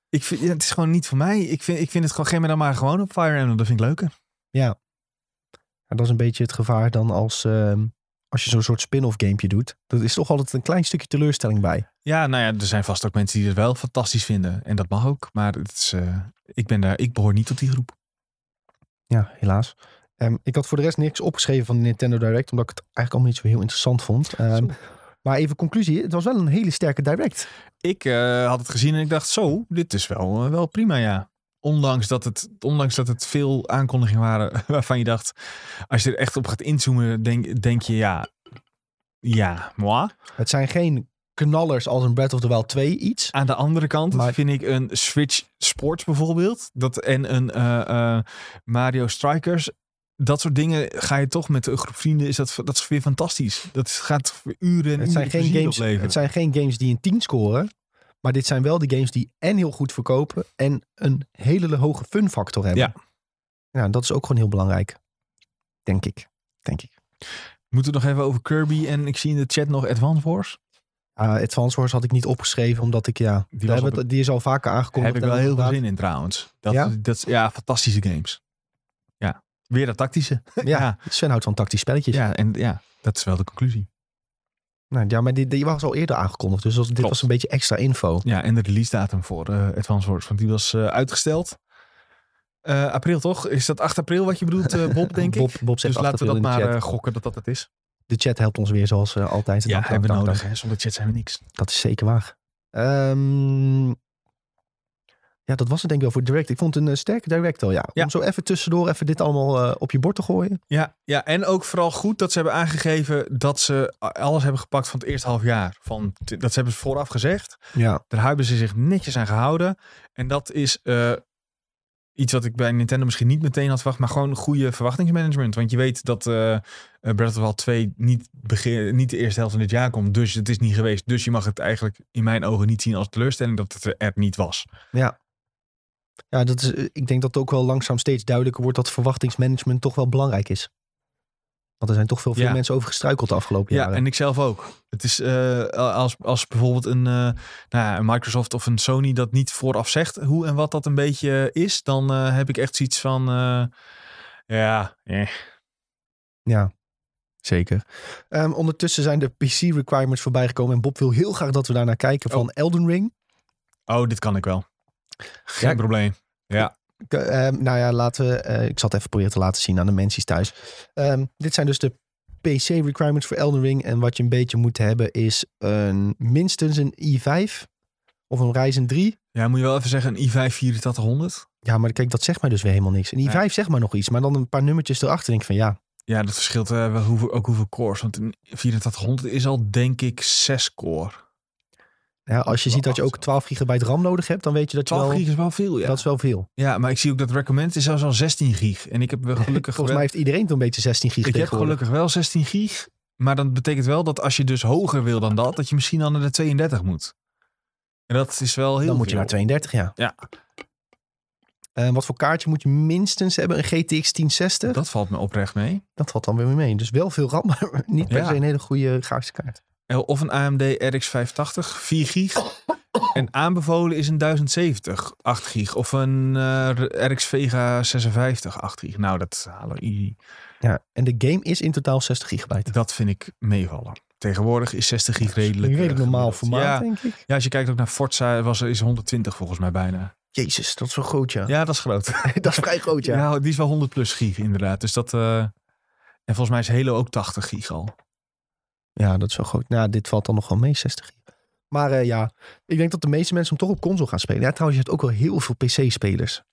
Ik vind, het is gewoon niet voor mij. Ik vind, ik vind het gewoon, geef me dan maar gewoon op Fire Emblem. Dat vind ik leuker. Ja, dat is een beetje het gevaar dan als, ehm, als je zo'n soort spin-off gamepje doet. Dat is toch altijd een klein stukje teleurstelling bij. Ja, nou ja, er zijn vast ook mensen die het wel fantastisch vinden. En dat mag ook. Maar het is, eh, ik, ben daar, ik behoor niet tot die groep. Ja, helaas. Ehm, ik had voor de rest niks opgeschreven van de Nintendo Direct, omdat ik het eigenlijk allemaal niet zo heel interessant vond. Ehm, maar even conclusie, het was wel een hele sterke Direct. Ik eh, had het gezien en ik dacht, zo, dit is wel, eh, wel prima, ja. Ondanks dat, het, ondanks dat het veel aankondigingen waren waarvan je dacht, als je er echt op gaat inzoomen, denk, denk je, ja, ja, moi. Het zijn geen knallers als een Breath of the Wild 2 iets. Aan de andere kant Maar- vind ik een Switch Sports bijvoorbeeld, dat, en een eh, Mario Strikers, dat soort dingen ga je toch met een groep vrienden, is dat, dat is weer fantastisch. Dat gaat voor uren en Het zijn, geen games, opleveren. het zijn geen games die een 10 scoren. Maar dit zijn wel de games die en heel goed verkopen. En een hele hoge fun factor hebben. Ja. Ja, dat is ook gewoon heel belangrijk. Denk ik. Denk ik. We moeten het nog even over Kirby en ik zie in de chat nog Advance Wars. Uh, Advance Wars had ik niet opgeschreven, omdat ik ja. Die, daar was hebben op we het- die is al vaker Daar aangekondigd. heb ik wel heel veel zin in trouwens. Dat, Ja? Dat, ja, fantastische games. Weer dat tactische. Ja, ja. Sven houdt van tactisch spelletjes. Ja, en ja, dat is wel de conclusie. nou, ja maar die, die was al eerder aangekondigd. Dus dit Klopt. was een beetje extra info. Ja, en de release datum voor eh Advance Wars, want die was eh, uitgesteld. Eh, april toch? Is dat 8 april wat je bedoelt, Bob, denk ik? Bob, Bob zegt Dus laten we dat maar gokken dat dat het is. de chat helpt ons weer zoals altijd. Ja, Dank, hebben we nodig. Hè? Zonder chat zijn we niks. Dat is zeker waar. Ehm, ja, dat was het denk ik wel voor Direct. Ik vond het een eh, sterke Direct al, ja. Ja. Om zo even tussendoor even dit allemaal eh, op je bord te gooien. Ja, ja, en ook vooral goed dat ze hebben aangegeven dat ze alles hebben gepakt van het eerste half jaar. Van, dat ze hebben ze vooraf gezegd. Ja, Daar hebben ze zich netjes aan gehouden. En dat is eh, iets wat ik bij Nintendo misschien niet meteen had verwacht, maar gewoon goede verwachtingsmanagement. Want je weet dat eh eh, Breath of the Wild 2 niet, begin, niet de eerste helft van dit jaar komt. Dus het is niet geweest. Dus je mag het eigenlijk in mijn ogen niet zien als teleurstelling dat het er niet was. ja. Ja, dat is, eh, ik denk dat het ook wel langzaam steeds duidelijker wordt dat verwachtingsmanagement toch wel belangrijk is. Want er zijn toch veel, veel Ja. mensen over gestruikeld de afgelopen Ja, jaren. en ik zelf ook. Het is eh, als, als bijvoorbeeld een, eh, nou ja, een Microsoft of een Sony dat niet vooraf zegt hoe en wat dat een beetje is, dan heb ik echt zoiets van, ja, eh. Ja, zeker. Ehm, ondertussen zijn de PC-requirements voorbij gekomen. En Bob wil heel graag dat we daarnaar kijken van Elden Ring. oh, dit kan ik wel. Geen Ja. probleem. Ja, K- ehm, nou ja, laten we. eh, ik zal het even proberen te laten zien aan de mensen thuis. Ehm, dit zijn dus de PC-requirements voor Elden Ring. En wat je een beetje moet hebben is een, minstens een i5 of een Ryzen 3. ja, moet je wel even zeggen, een i5 8400. Ja, maar kijk, dat zegt mij dus weer helemaal niks. Een i5 Nee. zegt maar nog iets, maar dan een paar nummertjes erachter. Denk ik van ja, Ja, dat verschilt eh, wel hoeveel, ook hoeveel cores. Want een 8400 is al denk ik 6 core. Ja als je ziet dat je ook acht. 12 gigabyte RAM nodig hebt, dan weet je dat je 12 wel. gig is wel veel, ja. Dat is wel veel. Ja, maar ik zie ook dat recommend is zelfs al 16 gig. En ik heb wel gelukkig Volgens mij heeft iedereen toch een beetje 16 gig Ik heb gelukkig wel 16 gig. Maar dat betekent wel dat als je dus hoger wil dan dat, dat je misschien dan naar de 32 moet. En dat is wel heel Dan moet je naar 32, ja. Ja. En wat voor kaartje moet je minstens hebben? Een GTX 1060? Dat valt me oprecht mee. Dat valt dan weer mee. Dus wel veel RAM, maar niet per Ja. se een hele goede grafische kaart. Of een AMD RX 580, 4 gig. En aanbevolen is een 1070, 8 gig. Of een eh, RX Vega 56, 8 gig. Nou, dat halen we. Ja, en de game is in totaal 60 gigabyte. Dat vind ik meevallen. Tegenwoordig is 60 gig redelijk. Een redelijk eh, normaal formaat, Ja, denk ik. ja, als je kijkt ook naar Forza, was, is 120 volgens mij bijna. Jezus, dat is wel groot, ja. Ja, dat is groot. dat is vrij groot, ja. Ja, die is wel 100 plus gig inderdaad. Dus dat. eh, En volgens mij is Halo ook 80 gig al. Ja, dat is wel groot. Nou, dit valt dan nog wel mee, 60 gig. Maar eh, ja, ik denk dat de meeste mensen hem toch op console gaan spelen. Ja, trouwens, je hebt ook wel heel veel PC-spelers.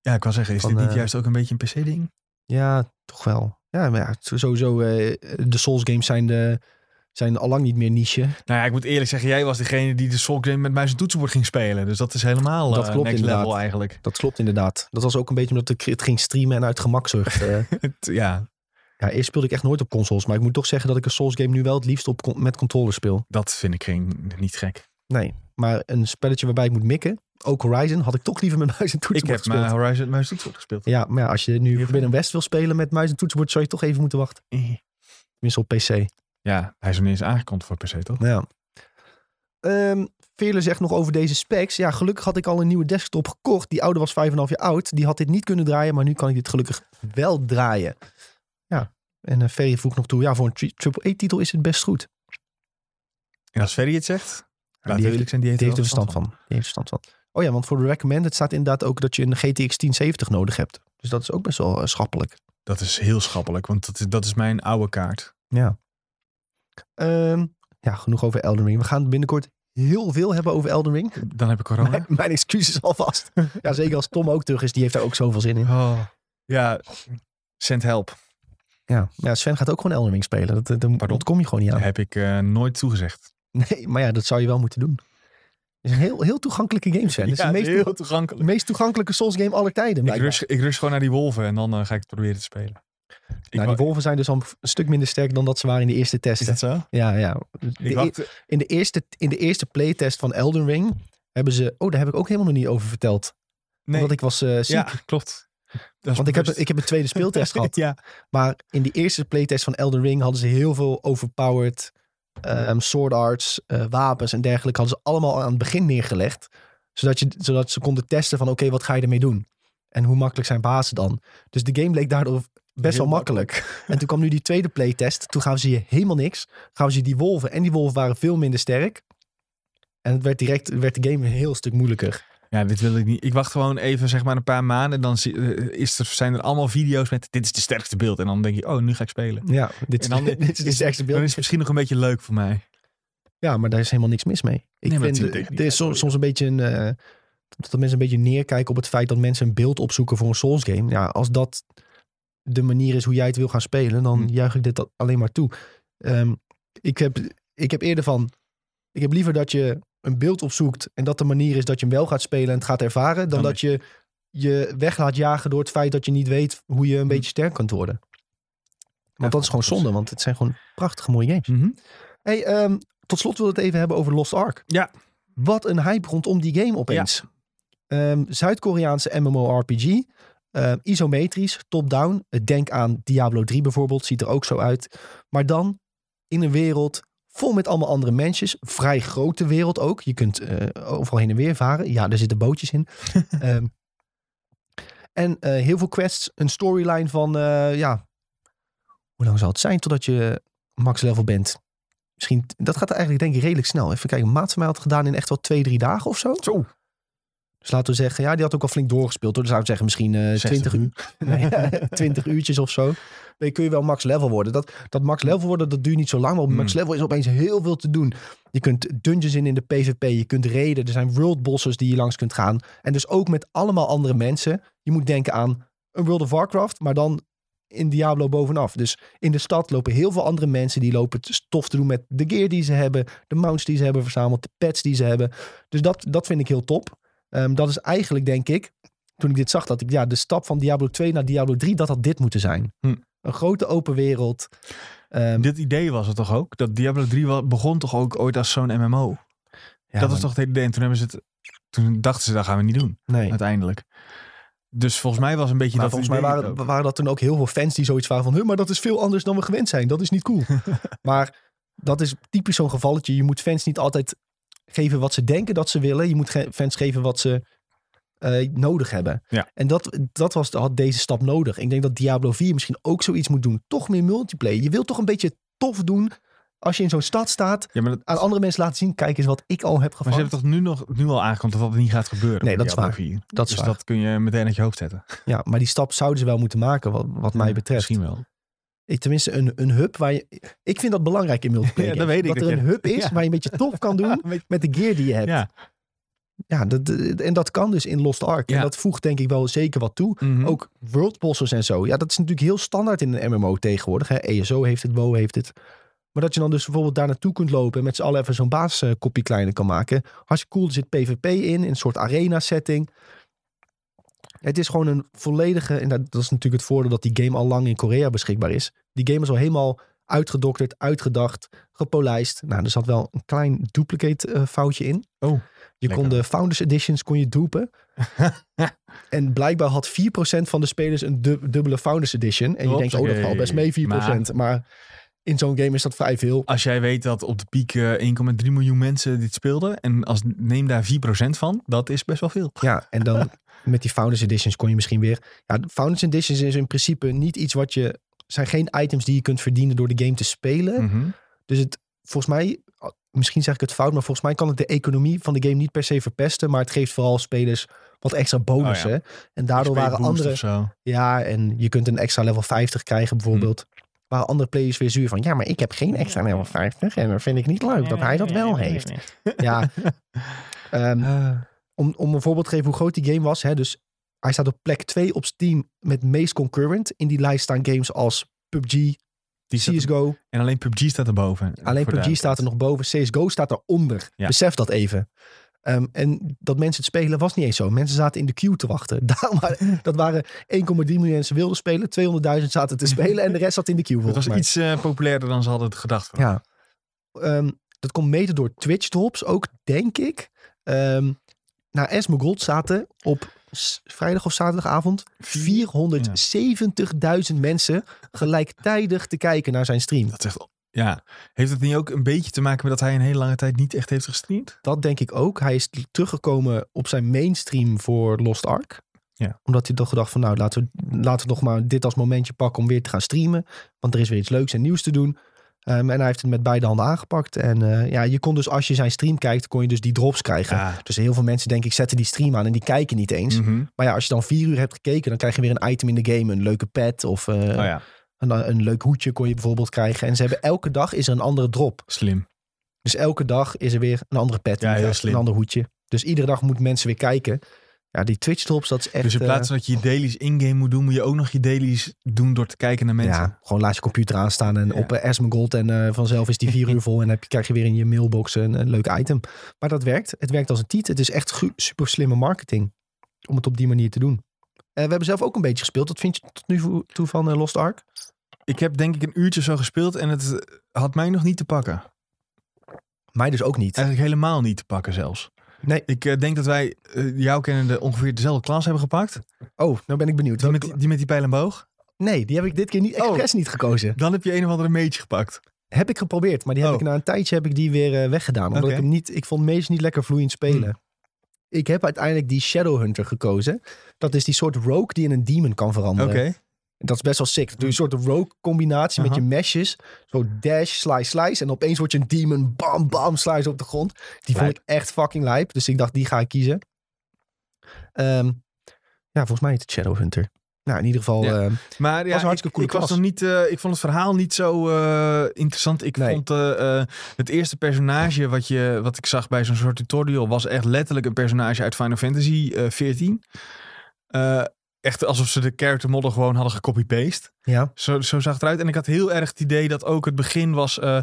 Ja, ik wil zeggen, is Van, dit niet eh, juist ook een beetje een PC-ding? Ja, toch wel. Ja, maar ja, sowieso, eh, de Souls games zijn, de, zijn al lang niet meer niche. Nou ja, ik moet eerlijk zeggen, jij was degene die de Soul Game met muis en toetsenbord ging spelen. Dus dat is helemaal Dat klopt next inderdaad. level eigenlijk. Dat klopt inderdaad. Dat was ook een beetje omdat ik het ging streamen en uit gemak zorgde. Ja, ja, eerst speelde ik echt nooit op consoles. Maar ik moet toch zeggen dat ik een Souls game nu wel het liefst op, met controller speel. dat vind ik geen, niet gek. Nee, maar een spelletje waarbij ik moet mikken. Ook Horizon had ik toch liever met muis en Ik toetsenbord heb gespeeld. maar Horizon met muis en toetsenbord gespeeld. Ja, maar ja, als je nu binnen West wil spelen met muis en toetsenbord, zou je toch even moeten wachten. Eh. Tenminste op PC. Ja, hij is nog niet eens aangekondigd voor PC, toch? Ja. Ehm Veerle zegt nog over deze specs. Ja, gelukkig had ik al een nieuwe desktop gekocht. Die oude was 5,5 jaar oud. Die had dit niet kunnen draaien, maar nu kan ik dit gelukkig wel draaien. Ja, en uh, Ferry voegt nog toe. Ja, voor een AAA-titel is het best goed. En als Ferry het zegt, die heeft- zijn, die heeft Die er heeft er verstand van. Die heeft verstand van. Oh ja, want voor de recommended staat inderdaad ook dat je een GTX 1070 nodig hebt. Dus dat is ook best wel eh, schappelijk. Dat is heel schappelijk, want dat is, dat is mijn oude kaart. Ja. Ehm, ja, genoeg over Elden Ring. We gaan binnenkort heel veel hebben over Elden Ring. Dan heb ik corona. Mijn, mijn excuses alvast. ja, zeker als Tom ook terug is. Die heeft daar ook zoveel zin in. Oh. Ja, send help. Ja, ja Sven gaat ook gewoon Elden Ring spelen. Dat, dat, Pardon? dat kom je gewoon niet aan. Heb ik eh, nooit toegezegd. Nee, maar ja, dat zou je wel moeten doen. Het is een heel, heel toegankelijke game, Sven. Het is Ja, de meest, heel toega- toegankelijk. de meest toegankelijke Souls game aller tijden. Ik rust, ik gewoon naar die wolven en dan eh, ga ik het proberen te spelen. Ik nou, die wolven zijn dus al een stuk minder sterk dan dat ze waren in de eerste is testen. dat zo? Ja, ja. De- wacht, in, de eerste, in de eerste playtest van Elden Ring hebben ze... Oh, daar heb ik ook helemaal nog niet over verteld. nee, Omdat ik was eh, ziek. ja, klopt. Want ik heb, ik heb een tweede speeltest gehad. ja. Maar in die eerste playtest van Elden Ring hadden ze heel veel overpowered ehm, sword arts, eh, wapens en dergelijke. Hadden ze allemaal aan het begin neergelegd. Zodat, je, zodat ze konden testen van oké, wat ga je ermee doen? En hoe makkelijk zijn bazen dan? Dus de game bleek daardoor best Heel wel makkelijk. En toen kwam nu die tweede playtest. Toen gaven ze je helemaal niks. Gaven ze je die wolven. En die wolven waren veel minder sterk. En het werd direct werd de game een heel stuk moeilijker. Ja, dit wil ik niet. Ik wacht gewoon even zeg maar een paar maanden. En dan zie- eh, is er, zijn er allemaal video's met dit is de sterkste beeld. En dan denk je, oh, nu ga ik spelen. Ja, dit is, dan dit is de sterkste Dan beeld. is het misschien nog een beetje leuk voor mij. Ja, maar daar is helemaal niks mis mee. Ik Nee, vind, eh, er is soms, soms een beetje een... eh, dat mensen een beetje neerkijken op het feit dat mensen een beeld opzoeken voor een Souls game. Ja, als dat de manier is hoe jij het wil gaan spelen, dan Hm. juich ik dit alleen maar toe. Ehm, ik, heb, ik heb eerder van... Ik heb liever dat je een beeld opzoekt en dat de manier is dat je hem wel gaat spelen en het gaat ervaren, dan Dan dat je je weg laat jagen door het feit dat je niet weet hoe je een Hm. beetje sterk kunt worden. Want Ja, dat is gewoon zonde, want het zijn gewoon prachtige mooie games. Mhm. Hey, ehm, tot slot wil ik het even hebben over Lost Ark. Ja. Wat een hype rondom die game opeens. Ehm, Zuid-Koreaanse MMORPG. ehm, isometrisch, top-down. Denk aan Diablo 3 bijvoorbeeld, ziet er ook zo uit. Maar dan in een wereld vol met allemaal andere mensjes. Vrij grote wereld ook. Je kunt eh, overal heen en weer varen. Ja, er zitten bootjes in. Ehm, en eh, heel veel quests. Een storyline van, eh, ja... Hoe lang zal het zijn totdat je max level bent? Misschien, dat gaat eigenlijk denk ik redelijk snel. Even kijken, een maat van mij had het gedaan in echt wel twee, drie dagen of zo. Zo. Dus laten we zeggen, ja, die had ook al flink doorgespeeld. Hoor. Dus zou ik zeggen misschien eh 60 20 uur. Nee, 20 uurtjes of zo. Dan kun je wel max level worden. Dat, dat max level worden, dat duurt niet zo lang. Maar op max Hmm. level is opeens heel veel te doen. Je kunt dungeons in in de PvP. Je kunt reden. Er zijn world bosses die je langs kunt gaan. En dus ook met allemaal andere mensen. Je moet denken aan een World of Warcraft, maar dan in Diablo bovenaf. Dus in de stad lopen heel veel andere mensen die lopen stof te doen met de gear die ze hebben, de mounts die ze hebben verzameld, de pets die ze hebben. Dus dat, dat vind ik heel top. Ehm, dat is eigenlijk, denk ik, toen ik dit zag, dat ik ja, de stap van Diablo 2 naar Diablo 3, dat had dit moeten zijn. Hm. Een grote open wereld. Ehm, Dit idee was het toch ook? Dat Diablo 3 wa- begon toch ook ooit als zo'n MMO? ja, dat was toch het hele idee. En toen, hebben ze het, toen dachten ze, dat gaan we niet doen. Nee. Uiteindelijk. Dus volgens mij was een beetje Maar dat volgens mij waren, waren dat toen ook heel veel fans die zoiets waren van... "Huh, maar dat is veel anders dan we gewend zijn. Dat is niet cool. maar dat is typisch zo'n gevalletje. Je moet fans niet altijd geven wat ze denken dat ze willen. Je moet ge- fans geven wat ze eh, nodig hebben. Ja. En dat, dat was, had deze stap nodig. Ik denk dat Diablo 4 misschien ook zoiets moet doen. Toch meer multiplayer. Je wilt toch een beetje tof doen als je in zo'n stad staat. Ja, dat, Aan andere mensen laten zien, kijk eens wat ik al heb maar ze gevangen. hebben toch nu, nog, nu al aangekondigd dat dat niet gaat gebeuren? Nee, dat is waar. 4. Dat is dus waar. dat kun je meteen uit je hoofd zetten. Ja, maar die stap zouden ze wel moeten maken, wat, wat mij betreft. Misschien wel. Ik, tenminste, een, een hub waar je... Ik vind dat belangrijk in multiplayer. Ja, dat games. weet ik, Dat er een hub is Ja. waar je een beetje tof kan doen met de gear die je hebt. Ja, Ja. dat, en dat kan dus in Lost Ark. En dat voegt denk ik wel zeker wat toe. Mhm. Ook world bosses en zo. Ja, dat is natuurlijk heel standaard in een MMO tegenwoordig. Hè. ESO heeft het, WoW heeft het. Maar dat je dan dus bijvoorbeeld daar naartoe kunt lopen... en met z'n allen even zo'n basiskopje kleiner kan maken. Hartstikke cool. Er zit PvP in, in een soort arena setting. Het is gewoon een volledige... en dat, dat is natuurlijk het voordeel dat die game al lang in Korea beschikbaar is. Die game is al helemaal uitgedokterd, uitgedacht, gepolijst. Nou, er zat wel een klein duplicate eh, foutje in. Oh, Je kon de Founders Editions kon je dupen. en blijkbaar had 4% van de spelers een du- dubbele Founders Edition. En je denkt, oh, dat valt best mee, 4%. Maar, Maar- in zo'n game is dat vrij veel. Als jij weet dat op de piek eh, 1,3 miljoen mensen dit speelden. En als, neem daar 4% van. Dat is best wel veel. Ja, en dan met die Founders Editions kon je misschien weer... Ja, de Founders Editions is in principe niet iets wat je... zijn geen items die je kunt verdienen door de game te spelen. Mhm. Dus het, volgens mij, misschien zeg ik het fout, maar volgens mij kan het de economie van de game niet per se verpesten. Maar het geeft vooral spelers wat extra bonussen. Oh En daardoor waren andere. Ja, en je kunt een extra level 50 krijgen bijvoorbeeld. Waren andere players weer zuur van, ja, maar ik heb geen extra level 50. En dan vind ik niet leuk dat hij dat wel heeft. Ja. Ehm, Eh, om, om een voorbeeld te geven hoe groot die game was. Hè, dus hij staat op plek 2 op Steam met meest concurrent. In die lijst staan games als PUBG, die staat- CSGO. en alleen PUBG staat erboven. Alleen Voor PUBG staat er nog boven. CSGO staat eronder. Ja. Besef dat even. Ehm, en dat mensen het spelen was niet eens zo. Mensen zaten in de queue te wachten. Daarom waren, dat waren 1,3 miljoen mensen wilden spelen. 200.000 zaten te spelen en de rest zat in de queue. Het was mij. iets eh, populairder dan ze hadden gedacht. Ja. Ehm, dat komt mede door Twitch drops ook, denk ik. Ehm nou, Esmergold zaten op vrijdag of zaterdagavond 470.000 mensen gelijktijdig te kijken naar zijn stream. Dat is echt, ja. Heeft het niet ook een beetje te maken met dat hij een hele lange tijd niet echt heeft gestreamd? Dat denk ik ook. Hij is teruggekomen op zijn mainstream voor Lost Ark. Ja. Omdat hij toch gedacht van nou laten we, laten we nog maar dit als momentje pakken om weer te gaan streamen. Want er is weer iets leuks en nieuws te doen. Ehm, en hij heeft het met beide handen aangepakt. En eh, ja, je kon dus als je zijn stream kijkt, kon je dus die drops krijgen. Ja. Dus heel veel mensen denk ik zetten die stream aan en die kijken niet eens. Mhm. Maar ja, als je dan vier uur hebt gekeken, dan krijg je weer een item in de game. Een leuke pet of Oh ja, een, een leuk hoedje kon je bijvoorbeeld krijgen. En ze hebben elke dag is er een andere drop. slim. Dus elke dag is er weer een andere pet. Ja, heel slim. Een ander hoedje. Dus iedere dag moeten mensen weer kijken. Ja, die Twitch drops, dat is echt... dus in plaats eh, van dat je je dailies in-game moet doen, moet je ook nog je dailies doen door te kijken naar mensen. ja, gewoon laat je computer aanstaan en Ja. op uh, Esmergold en eh, vanzelf is die vier uur vol en heb krijg je weer in je mailbox een, een leuk item. Maar dat werkt. Het werkt als een tiet. Het is echt super slimme marketing om het op die manier te doen. Eh, we hebben zelf ook een beetje gespeeld. Wat vind je tot nu toe van eh, Lost Ark? Ik heb denk ik een uurtje zo gespeeld en het eh, had mij nog niet te pakken. Mij dus ook niet. Eigenlijk helemaal niet te pakken zelfs. Nee. Ik denk dat wij eh, jou kennende ongeveer dezelfde klas hebben gepakt. Oh, nou ben ik benieuwd. Die met die, die, met die pijl en boog. Nee, die heb ik dit keer niet, Oh. expres niet gekozen. Dan heb je een of andere mage gepakt. Heb ik geprobeerd, maar die heb Oh. ik na een tijdje heb ik die weer weggedaan. Omdat ik hem niet, ik vond Mage niet lekker vloeiend spelen. Hmm. Ik heb uiteindelijk die Shadowhunter gekozen. Dat is die soort rogue die in een demon kan Oké. veranderen. Dat is best wel sick. Doe je een soort rogue combinatie met je meshes. Zo dash, slice, slice. En opeens word je een demon. Bam, bam, slice op de grond. Die vond ik echt fucking lijp. Dus ik dacht, die ga ik kiezen. Ehm, ja, volgens mij heet het Shadowhunter. Nou, in ieder geval... Ja. ehm, Maar ja, een hartstikke ik, was nog niet, eh, ik vond het verhaal niet zo eh, interessant. Ik Nee. vond eh, eh, het eerste personage wat, je, wat ik zag bij zo'n soort tutorial... was echt letterlijk een personage uit Final Fantasy eh 14. Eh, echt alsof ze de character model gewoon hadden gecopy-paste. ja, Zo, zo zag het eruit. En ik had heel erg het idee dat ook het begin was... eh,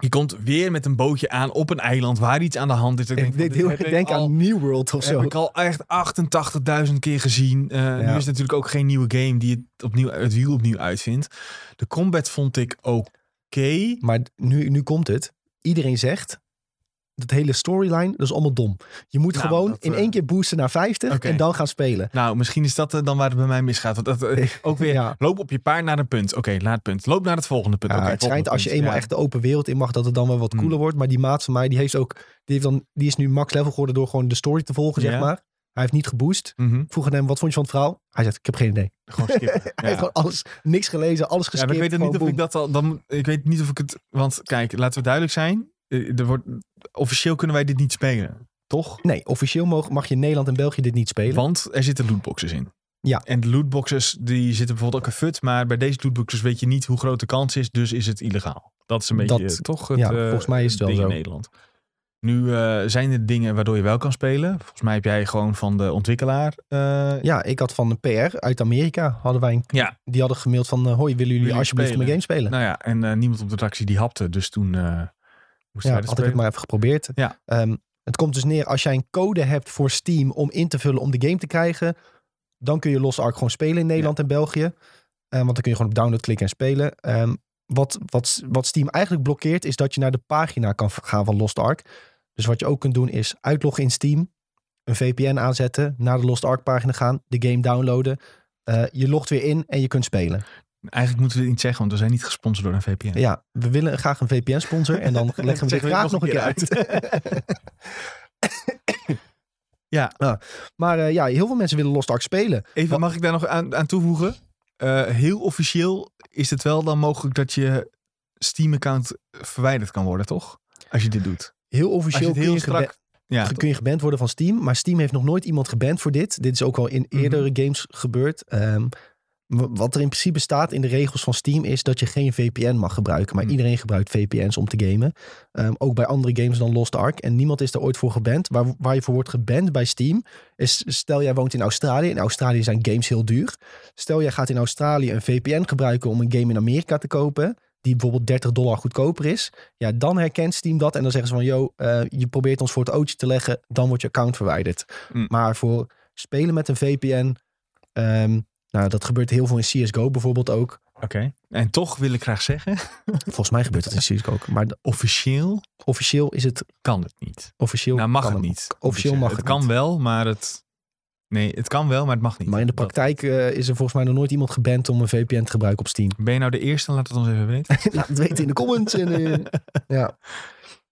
je komt weer met een bootje aan op een eiland waar iets aan de hand is. Ik van, heb erg ik denken al- aan New World of heb zo. ik al echt 88.000 keer gezien. Eh, Nu is het natuurlijk ook geen nieuwe game die het, opnieuw, het wiel opnieuw uitvindt. De combat vond ik oké. Maar nu, nu komt het. Iedereen zegt, dat hele storyline, dat is allemaal dom. Je moet Nou, gewoon dat, in eh, één keer boosten naar 50 Oké. en dan gaan spelen. Nou, misschien is dat eh, dan waar het bij mij misgaat. Want dat, eh, ook weer, Ja. loop op je paard naar een punt. Oké, het punt. Loop naar het volgende punt. Ja, het schijnt als je eenmaal Ja. echt de open wereld in mag, dat het dan wel wat Hmm. cooler wordt. Maar die maat van mij, die heeft ook, die, heeft dan, die is nu max level geworden door gewoon de story te volgen, zeg Ja. maar. Hij heeft niet geboost. Vroeg aan hem, wat vond je van het verhaal? Hij zegt, ik heb geen idee. Gewoon skippen. Hij Ja. heeft gewoon alles, niks gelezen, alles Ja, geskipt. maar ik weet niet of ik dat al. Dan, ik weet niet of ik het. Want kijk, laten we duidelijk zijn. Eh, Er wordt, officieel kunnen wij dit niet spelen. Toch? Nee, officieel mag, mag je Nederland en België dit niet spelen. Want er zitten lootboxes in. Ja. En de lootboxes die zitten bijvoorbeeld ook een fut. Maar bij deze lootboxes weet je niet hoe groot de kans is. Dus is het illegaal. Dat is een beetje Dat- eh, toch het, ja, eh, volgens mij is het wel zo. in Nederland. Nu zijn er dingen waardoor je wel kan spelen. Volgens mij heb jij gewoon van de ontwikkelaar. Ja, ik had van een PR uit Amerika, hadden wij een, ja, die hadden gemaild van, hoi, willen jullie alsjeblieft spelen? mijn game spelen? nou ja. En niemand op de redactie die hapte. Dus toen moesten Ja, had ik het maar even geprobeerd. Ja. Ehm, het komt dus neer, als jij een code hebt voor Steam om in te vullen om de game te krijgen, dan kun je Lost Ark gewoon spelen in Nederland en België. Ehm, want dan kun je gewoon op download klikken en spelen. Ehm, wat, wat, wat Steam eigenlijk blokkeert, is dat je naar de pagina kan gaan van Lost Ark. Dus wat je ook kunt doen, is uitloggen in Steam, een VPN aanzetten, naar de Lost Ark pagina gaan, de game downloaden. Eh, je logt weer in en je kunt spelen. Eigenlijk moeten we dit niet zeggen, want we zijn niet gesponsord door een VPN. Ja, we willen graag een VPN-sponsor en dan leggen we dit we graag het nog een keer uit. Ja. Maar eh, ja, heel veel mensen willen Lost Ark spelen. Even, mag ik daar nog aan, aan toevoegen? Eh, heel officieel is het wel dan mogelijk dat je Steam-account verwijderd kan worden, toch? Als je dit doet. Heel officieel het kun, heel je geba- strak... Ja, kun je geband worden van Steam. Maar Steam heeft nog nooit iemand geband voor dit. Dit is ook al in Mhm. eerdere games gebeurd. W- wat er in principe staat in de regels van Steam is dat je geen VPN mag gebruiken. Maar Mhm. iedereen gebruikt VPN's om te gamen. Ehm, ook bij andere games dan Lost Ark. En niemand is er ooit voor geband. Waar, waar je voor wordt geband bij Steam is stel jij woont in Australië. In Australië zijn games heel duur. Stel jij gaat in Australië een VPN gebruiken om een game in Amerika te kopen. die bijvoorbeeld 30 dollar goedkoper is, ja, dan herkent Steam dat en dan zeggen ze van, yo, eh, je probeert ons voor het ootje te leggen, dan wordt je account verwijderd. Mm. Maar voor spelen met een VPN, ehm, nou, dat gebeurt heel veel in CSGO bijvoorbeeld ook. Oké. En toch wil ik graag zeggen, Volgens mij gebeurt dat in CSGO ook. Maar de- officieel officieel is het, kan het niet. officieel Nou, mag kan het niet. Officieel Dus, mag het het kan niet. wel, maar het... Nee, het kan wel, maar het mag niet. Maar in de praktijk eh, is er volgens mij nog nooit iemand geband om een VPN te gebruiken op Steam. Ben je nou de eerste? Laat het ons even weten. Laat het weten in de comments. En, eh, ja,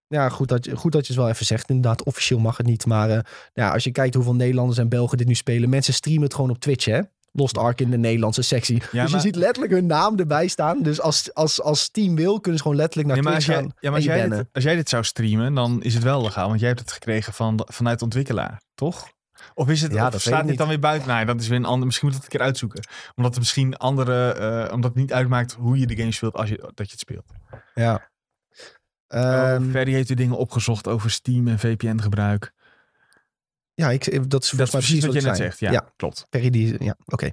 ja goed, dat, je- goed dat je het wel even zegt. Inderdaad, officieel mag het niet. Maar eh, ja, als je kijkt hoeveel Nederlanders en Belgen dit nu spelen. Mensen streamen het gewoon op Twitch, hè? Lost Ark in de Nederlandse sectie. dus je ziet letterlijk hun naam erbij staan. Dus als, als, als Team wil, kunnen ze gewoon letterlijk naar als Twitch jij, gaan ja, maar als, jij dit, als jij dit zou streamen, dan is het wel legaal. Want jij hebt het gekregen van, vanuit ontwikkelaar, toch? Of is het, Ja, dat staat dit niet. dan weer buiten? Nee, dat is weer een ander. Misschien moet ik het een keer uitzoeken. Omdat het misschien andere, eh, omdat het niet uitmaakt hoe je de game speelt als je, dat je het speelt. Ja. Ferry heeft weer dingen opgezocht over Steam en VPN gebruik. Ja, ik, dat is Dat is precies wat je net zegt. Ja, Ja. klopt. Perry die, ja, oké.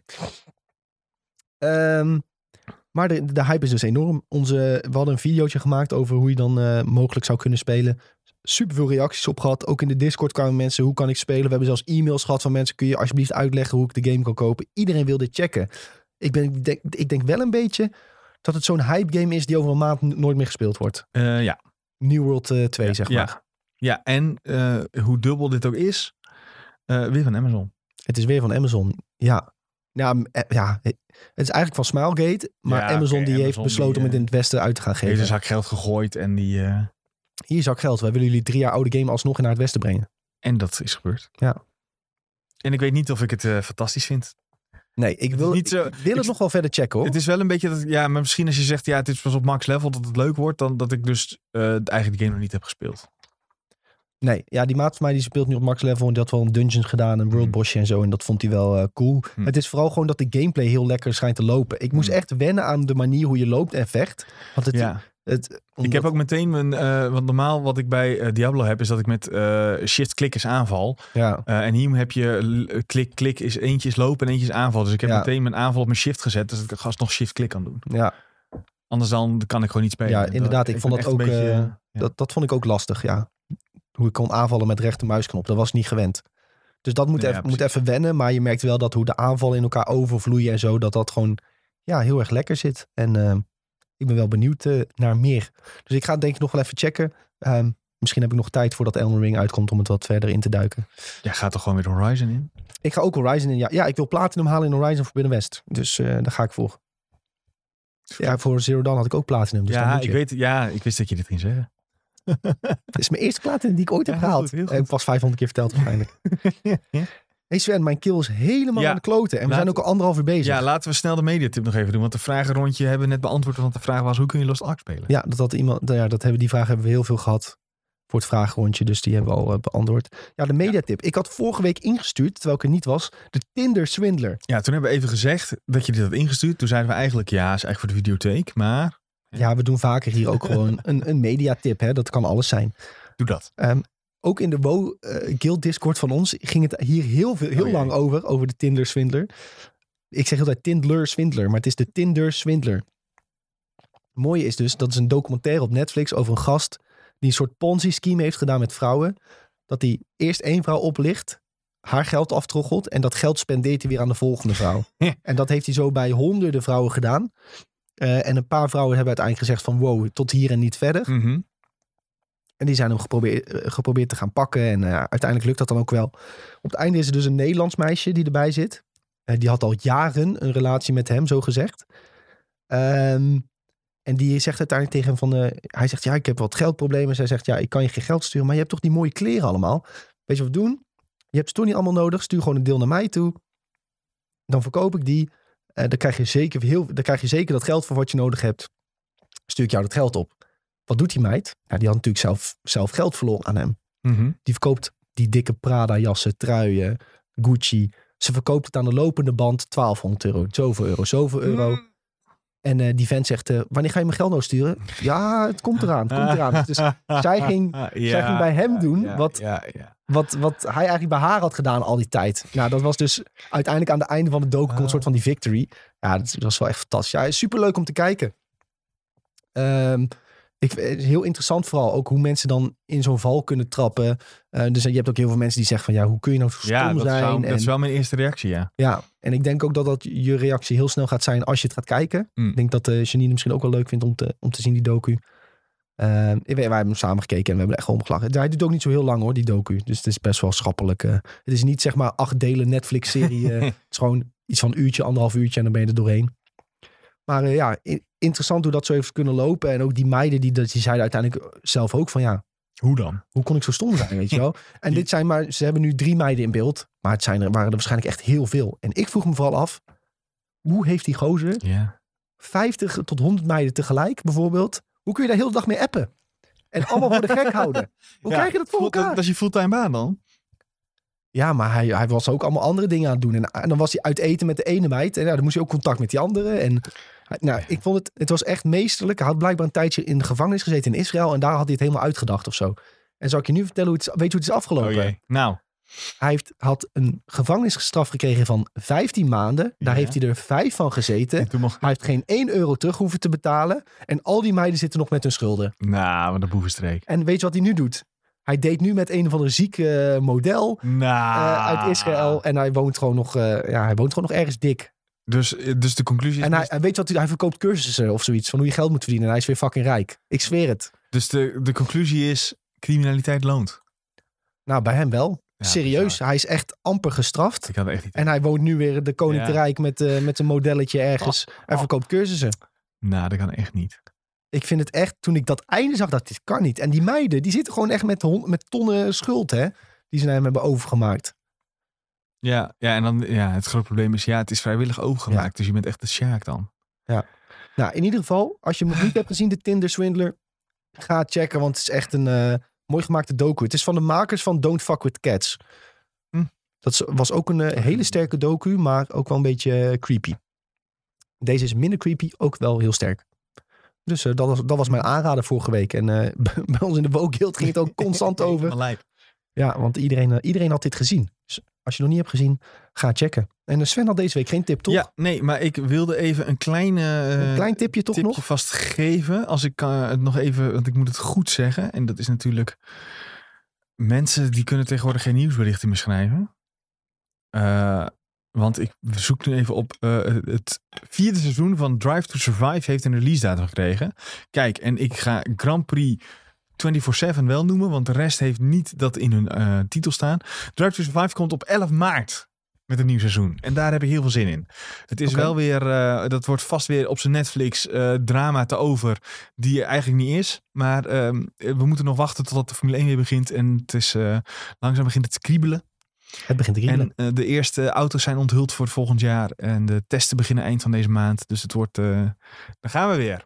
Ehm, maar de, de hype is dus enorm. Onze, we hadden een videootje gemaakt over hoe je dan eh, mogelijk zou kunnen spelen. Super veel reacties op gehad. Ook in de Discord kwamen mensen, hoe kan ik spelen? We hebben zelfs e-mails gehad van mensen, kun je alsjeblieft uitleggen hoe ik de game kan kopen? Iedereen wil dit checken. Ik, ben, ik, denk, ik denk wel een beetje dat het zo'n hype game is die over een maand nooit meer gespeeld wordt. Eh, ja. New World eh, 2, Ja, zeg ja. maar. ja, en eh, hoe dubbel dit ook is, eh, weer van Amazon. Het is weer van Amazon. Ja. Ja, eh, ja, het is eigenlijk van Smilegate, maar Ja, Amazon die heeft besloten die, om het eh, in het westen uit te gaan Heeft geven. een zak geld gegooid en die... eh, Hier zak geld. Wij willen jullie drie jaar oude game alsnog naar het westen brengen. en dat is gebeurd. Ja. En ik weet niet of ik het eh, fantastisch vind. Nee, ik wil, niet zo- ik wil het ik- nog wel verder checken hoor. Het is wel een beetje dat, ja, maar misschien als je zegt, ja, het is pas op max level dat het leuk wordt, dan dat ik dus eh eigenlijk de game nog niet heb gespeeld. Nee, ja, die maat van mij die speelt nu op max level en die had wel een dungeons gedaan, een world Hmm. bosje en zo. En dat vond hij wel eh, cool. Hmm. Het is vooral gewoon dat de gameplay heel lekker schijnt te lopen. Ik moest Hmm. echt wennen aan de manier hoe je loopt en vecht. Want het, ja. het, Ik heb ook meteen mijn, eh want normaal wat ik bij eh, Diablo heb, is dat ik met eh shift-klik is aanval. Ja, en hier heb je l- klik-klik is eentje is lopen en eentje is aanval. Dus ik heb Ja. meteen mijn aanval op mijn shift gezet, dus dat ik gast nog shift-klik kan doen. ja, Anders dan kan ik gewoon niet spelen. Ja, inderdaad, ik vond dat ook, een beetje, ja. dat, dat vond ik ook lastig, ja. Hoe ik kon aanvallen met rechtermuisknop, dat was niet gewend. Dus dat moet, even, moet even wennen. Maar je merkt wel dat hoe de aanvallen in elkaar overvloeien en zo, dat dat gewoon ja, heel erg lekker zit. En eh, ik ben wel benieuwd eh, naar meer. Dus ik ga het denk ik nog wel even checken. Ehm, misschien heb ik nog tijd voordat Elden Ring uitkomt om het wat verder in te duiken. Ja, gaat toch gewoon weer Horizon in? Ik ga ook Horizon in. Ja, ja ik wil Platinum halen in Horizon Forbidden West. Dus eh daar ga ik voor. Ja, voor Zero Dawn had ik ook Platinum. Dus ja, ik weet, ja, ik wist dat je dit ging zeggen. Het is mijn eerste Platinum die ik ooit heb Ja, heel gehaald. goed, ik pas 500 keer verteld waarschijnlijk. Ja. Hey Sven, mijn kill is helemaal Ja. aan de kloten. En we Laat- zijn ook al anderhalf uur bezig. Ja, laten we snel de mediatip nog even doen. Want de vragenrondje hebben we net beantwoord. Want de vraag was, hoe kun je Lost Ark spelen? Ja, dat had iemand, ja, dat hebben, die vraag hebben we heel veel gehad voor het vragenrondje. Dus die hebben we al eh, beantwoord. Ja, de mediatip. Ik had vorige week ingestuurd, terwijl ik er niet was, de Tinder Swindler. Ja, toen hebben we even gezegd dat je dit had ingestuurd. Toen zeiden we eigenlijk, ja, is eigenlijk voor de videotheek. Maar Ja, we doen vaker hier ook gewoon een, een mediatip. Hè? Dat kan alles zijn. doe dat. Ehm, ook in de WoW eh, Guild Discord van ons ging het hier heel, veel, heel Oh, lang over, over de Tinder Swindler. Ik zeg altijd Tindler Swindler, maar het is de Tinder Swindler. Het mooie is dus, dat is een documentaire op Netflix over een gast die een soort Ponzi-scheme heeft gedaan met vrouwen. Dat hij eerst één vrouw oplicht, haar geld aftroggelt en dat geld spendeert hij weer aan de volgende vrouw. en dat heeft hij zo bij honderden vrouwen gedaan. Eh, en een paar vrouwen hebben uiteindelijk gezegd van wow, tot hier en niet verder. Mhm. En die zijn hem geprobeerd, eh, geprobeerd te gaan pakken. En eh, uiteindelijk lukt dat dan ook wel. Op het einde is er dus een Nederlands meisje die erbij zit. Die had al jaren een relatie met hem, zo gezegd. Ehm, en die zegt uiteindelijk tegen hem van... hij zegt, ja, ik heb wat geldproblemen. Zij zegt, ja, ik kan je geen geld sturen. Maar je hebt toch die mooie kleren allemaal? Weet je wat we doen? Je hebt ze toch niet allemaal nodig. Stuur gewoon een deel naar mij toe. Dan verkoop ik die. Eh, dan, krijg je zeker heel, dan krijg je zeker dat geld voor wat je nodig hebt. Stuur ik jou dat geld op. Wat doet die meid? Ja, die had natuurlijk zelf, zelf geld verloren aan hem. Mhm. Die verkoopt die dikke Prada jassen, truien, Gucci. Ze verkoopt het aan de lopende band 1200 euro. Zoveel euro, zoveel euro. En eh, die vent zegt, eh, wanneer ga je mijn geld nou sturen? Ja, het komt eraan, het komt eraan. Dus zij ging, zij ging bij hem doen ja, wat- Ja, ja. Wat, wat hij eigenlijk bij haar had gedaan al die tijd. Nou, dat was dus uiteindelijk aan het einde van de docu komt een Ah. soort van die victory. Ja, dat was wel echt fantastisch. Ja, superleuk om te kijken. Ehm, ik, het is heel interessant vooral ook hoe mensen dan in zo'n val kunnen trappen. Eh, dus je hebt ook heel veel mensen die zeggen van ja, hoe kun je nou zo stom Ja, dat, zijn? zou, en, dat is wel mijn eerste reactie, ja. Ja, en ik denk ook dat dat je reactie heel snel gaat zijn als je het gaat kijken. Mm. Ik denk dat eh Janine misschien ook wel leuk vindt om te, om te zien, die docu. Ehm, ik weet, wij hebben hem samen gekeken en we hebben er echt gewoon om gelachen. Hij doet ook niet zo heel lang hoor, die docu. Dus het is best wel schappelijk. eh. het is niet zeg maar acht delen Netflix-serie. eh, het is gewoon iets van een uurtje, anderhalf uurtje en dan ben je er doorheen. Maar eh, ja, interessant hoe dat zo heeft kunnen lopen. En ook die meiden, die, die zeiden uiteindelijk zelf ook van ja, Hoe dan? hoe kon ik zo stom zijn, weet je wel? En dit zijn maar, ze hebben nu drie meiden in beeld. Maar het zijn er, waren er waarschijnlijk echt heel veel. En ik vroeg me vooral af, hoe heeft die gozer Ja. 50 tot 100 meiden tegelijk bijvoorbeeld? Hoe kun je daar heel de dag mee appen? En allemaal voor de gek houden. Hoe Ja, krijg je dat voor elkaar? Dat is je fulltime baan dan? Ja, maar hij, hij was ook allemaal andere dingen aan het doen. En, en dan was hij uit eten met de ene meid. En ja, dan moest hij ook contact met die andere. En nou, ik vond het, het was echt meesterlijk. Hij had blijkbaar een tijdje in de gevangenis gezeten in Israël. En daar had hij het helemaal uitgedacht of zo. En zal ik je nu vertellen hoe het is, weet je hoe het is afgelopen? Oh. Nou, Hij heeft, had een gevangenisstraf gekregen van 15 maanden. Daar Ja. heeft hij er vijf van gezeten. Hij heeft geen 1 euro terug hoeven te betalen. En al die meiden zitten nog met hun schulden. Nou, wat een boevenstreek. En weet je wat hij nu doet? Hij date nu met een of andere zieke eh, model Nou. eh, uit Israël. En hij woont gewoon nog, eh, ja, hij woont gewoon nog ergens dik. Dus, dus de conclusie is... En hij, hij weet wat hij, hij verkoopt cursussen of zoiets. Van hoe je geld moet verdienen. En hij is weer fucking rijk. Ik zweer het. Dus de, de conclusie is, criminaliteit loont. Nou, bij hem wel. Ja, Serieus. bizar. Hij is echt amper gestraft. Ik had echt niet... En hij woont nu weer de Koning Ja. te Rijk met, eh, met een modelletje ergens. Hij oh. verkoopt cursussen. Nou, dat kan echt niet. Ik vind het echt, toen ik dat einde zag, dat dit kan niet. En die meiden, die zitten gewoon echt met, met tonnen schuld, hè. Die ze naar hem hebben overgemaakt. Ja, ja, en dan, ja, het grote probleem is, ja, het is vrijwillig overgemaakt. Dus je bent echt de sjaak dan. Nou, in ieder geval, als je hem nog niet hebt gezien, de Tinder Swindler, ga checken, want het is echt een eh, mooi gemaakte docu. Het is van de makers van Don't Fuck With Cats. Hm. Dat was ook een eh, hele sterke docu, maar ook wel een beetje eh, creepy. Deze is minder creepy, ook wel heel sterk. Dus eh, dat, was, dat was mijn aanrader vorige week. En bij ons in de Woke Guild ging het ook constant over. Ja, want iedereen, iedereen had dit gezien. Dus als je nog niet hebt gezien, ga checken. En eh, Sven had deze week geen tip, toch? Ja, nee, maar ik wilde even een kleine... eh, een klein tipje toch tipje nog? vast geven. Als ik eh, het nog even, want ik moet het goed zeggen. En dat is natuurlijk. Mensen die kunnen tegenwoordig geen nieuwsberichten meer schrijven. Want ik zoek nu even op. het vierde seizoen van Drive to Survive heeft een release datum gekregen. Kijk, en ik ga Grand Prix 24-7 wel noemen, want de rest heeft niet dat in hun eh, titel staan. Drive to Survive komt op 11 maart met een nieuw seizoen. En daar heb ik heel veel zin in. Het is wel weer, eh, dat wordt vast weer op zijn Netflix eh, drama te over, die er eigenlijk niet is. Maar ehm, we moeten nog wachten totdat de Formule 1 weer begint. En het is, langzaam begint het te kriebelen. Het begint te riebelen. En de eerste auto's zijn onthuld voor volgend jaar. En de testen beginnen eind van deze maand. Dus het wordt, dan gaan we weer.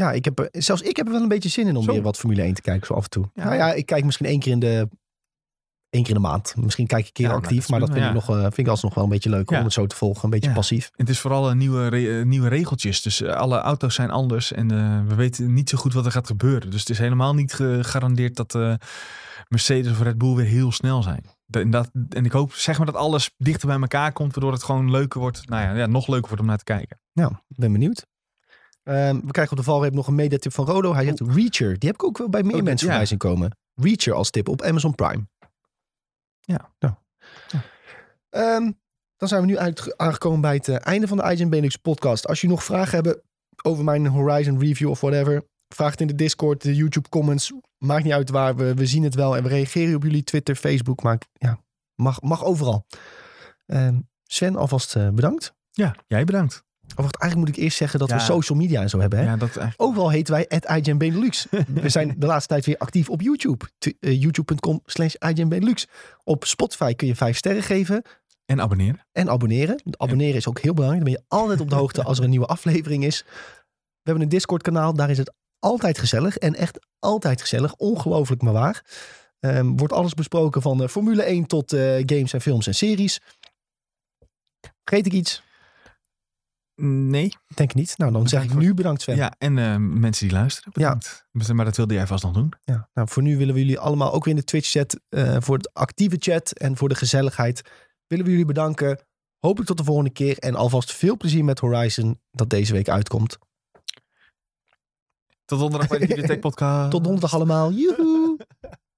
Ja, ik heb, er- zelfs ik heb er wel een beetje zin in om Zo. weer wat Formule 1 te kijken, zo af en toe. Ja. Nou ja, ik kijk misschien één keer in de, één keer in de maand. Misschien kijk ik een keer Ja, nou, actief, dat maar dat vind, ik nog, eh, vind ik alsnog wel een beetje leuk om het zo te volgen. Een beetje Ja. passief. Het is vooral een nieuwe, re- eh, nieuwe regeltjes. Dus eh, alle auto's zijn anders. En we weten niet zo goed wat er gaat gebeuren. Dus het is helemaal niet gegarandeerd dat Mercedes of Red Bull weer heel snel zijn. En, dat, en ik hoop zeg maar dat alles dichter bij elkaar komt. Waardoor het gewoon leuker wordt. Nou ja, ja nog leuker wordt om naar te kijken. Nou, ik ben benieuwd. Ehm, we krijgen op de valreep nog een mediatip van Rodo. Hij zegt Reacher. Die heb ik ook wel bij meer Oh, mensen ja. voorbij zien komen. Reacher als tip op Amazon Prime. Ja. Nou. Ehm, dan zijn we nu uit, aangekomen bij het eh, einde van de IGN Benelux podcast. Als je nog vragen hebben over mijn Horizon review of whatever. Vraag het in de Discord, de YouTube comments. Maakt niet uit waar. We, we zien het wel en we reageren op jullie Twitter, Facebook. Maar ja, mag, mag overal. Sven, alvast eh, bedankt. Ja, jij bedankt. Of wacht, eigenlijk moet ik eerst zeggen dat we social media en zo hebben. Hè? Ja, dat eigenlijk. Overal heten wij at IGN Benelux. We zijn de laatste tijd weer actief op YouTube. Eh, YouTube.com slash IGN Benelux. Op Spotify kun je vijf sterren geven En abonneren. en abonneren. Abonneren is ook heel belangrijk. Dan ben je altijd op de hoogte als er een nieuwe aflevering is. We hebben een Discord kanaal. Daar is het altijd gezellig. En echt altijd gezellig. Ongelooflijk maar waar. Ehm, wordt alles besproken van eh, Formule 1 tot eh, games en films en series. Vergeet ik iets? Nee. Ik Denk niet. Nou, dan zeg ik nu bedankt Sven. Ja, en eh, mensen die luisteren. Bedankt. Maar dat wilde jij vast nog doen. Ja, nou, voor nu willen we jullie allemaal ook weer in de Twitch-chat, eh, voor de actieve chat en voor de gezelligheid, willen we jullie bedanken. Hopelijk tot de volgende keer en alvast veel plezier met Horizon dat deze week uitkomt. Tot donderdag bij de Videotheek podcast. Tot donderdag allemaal. Joehoe!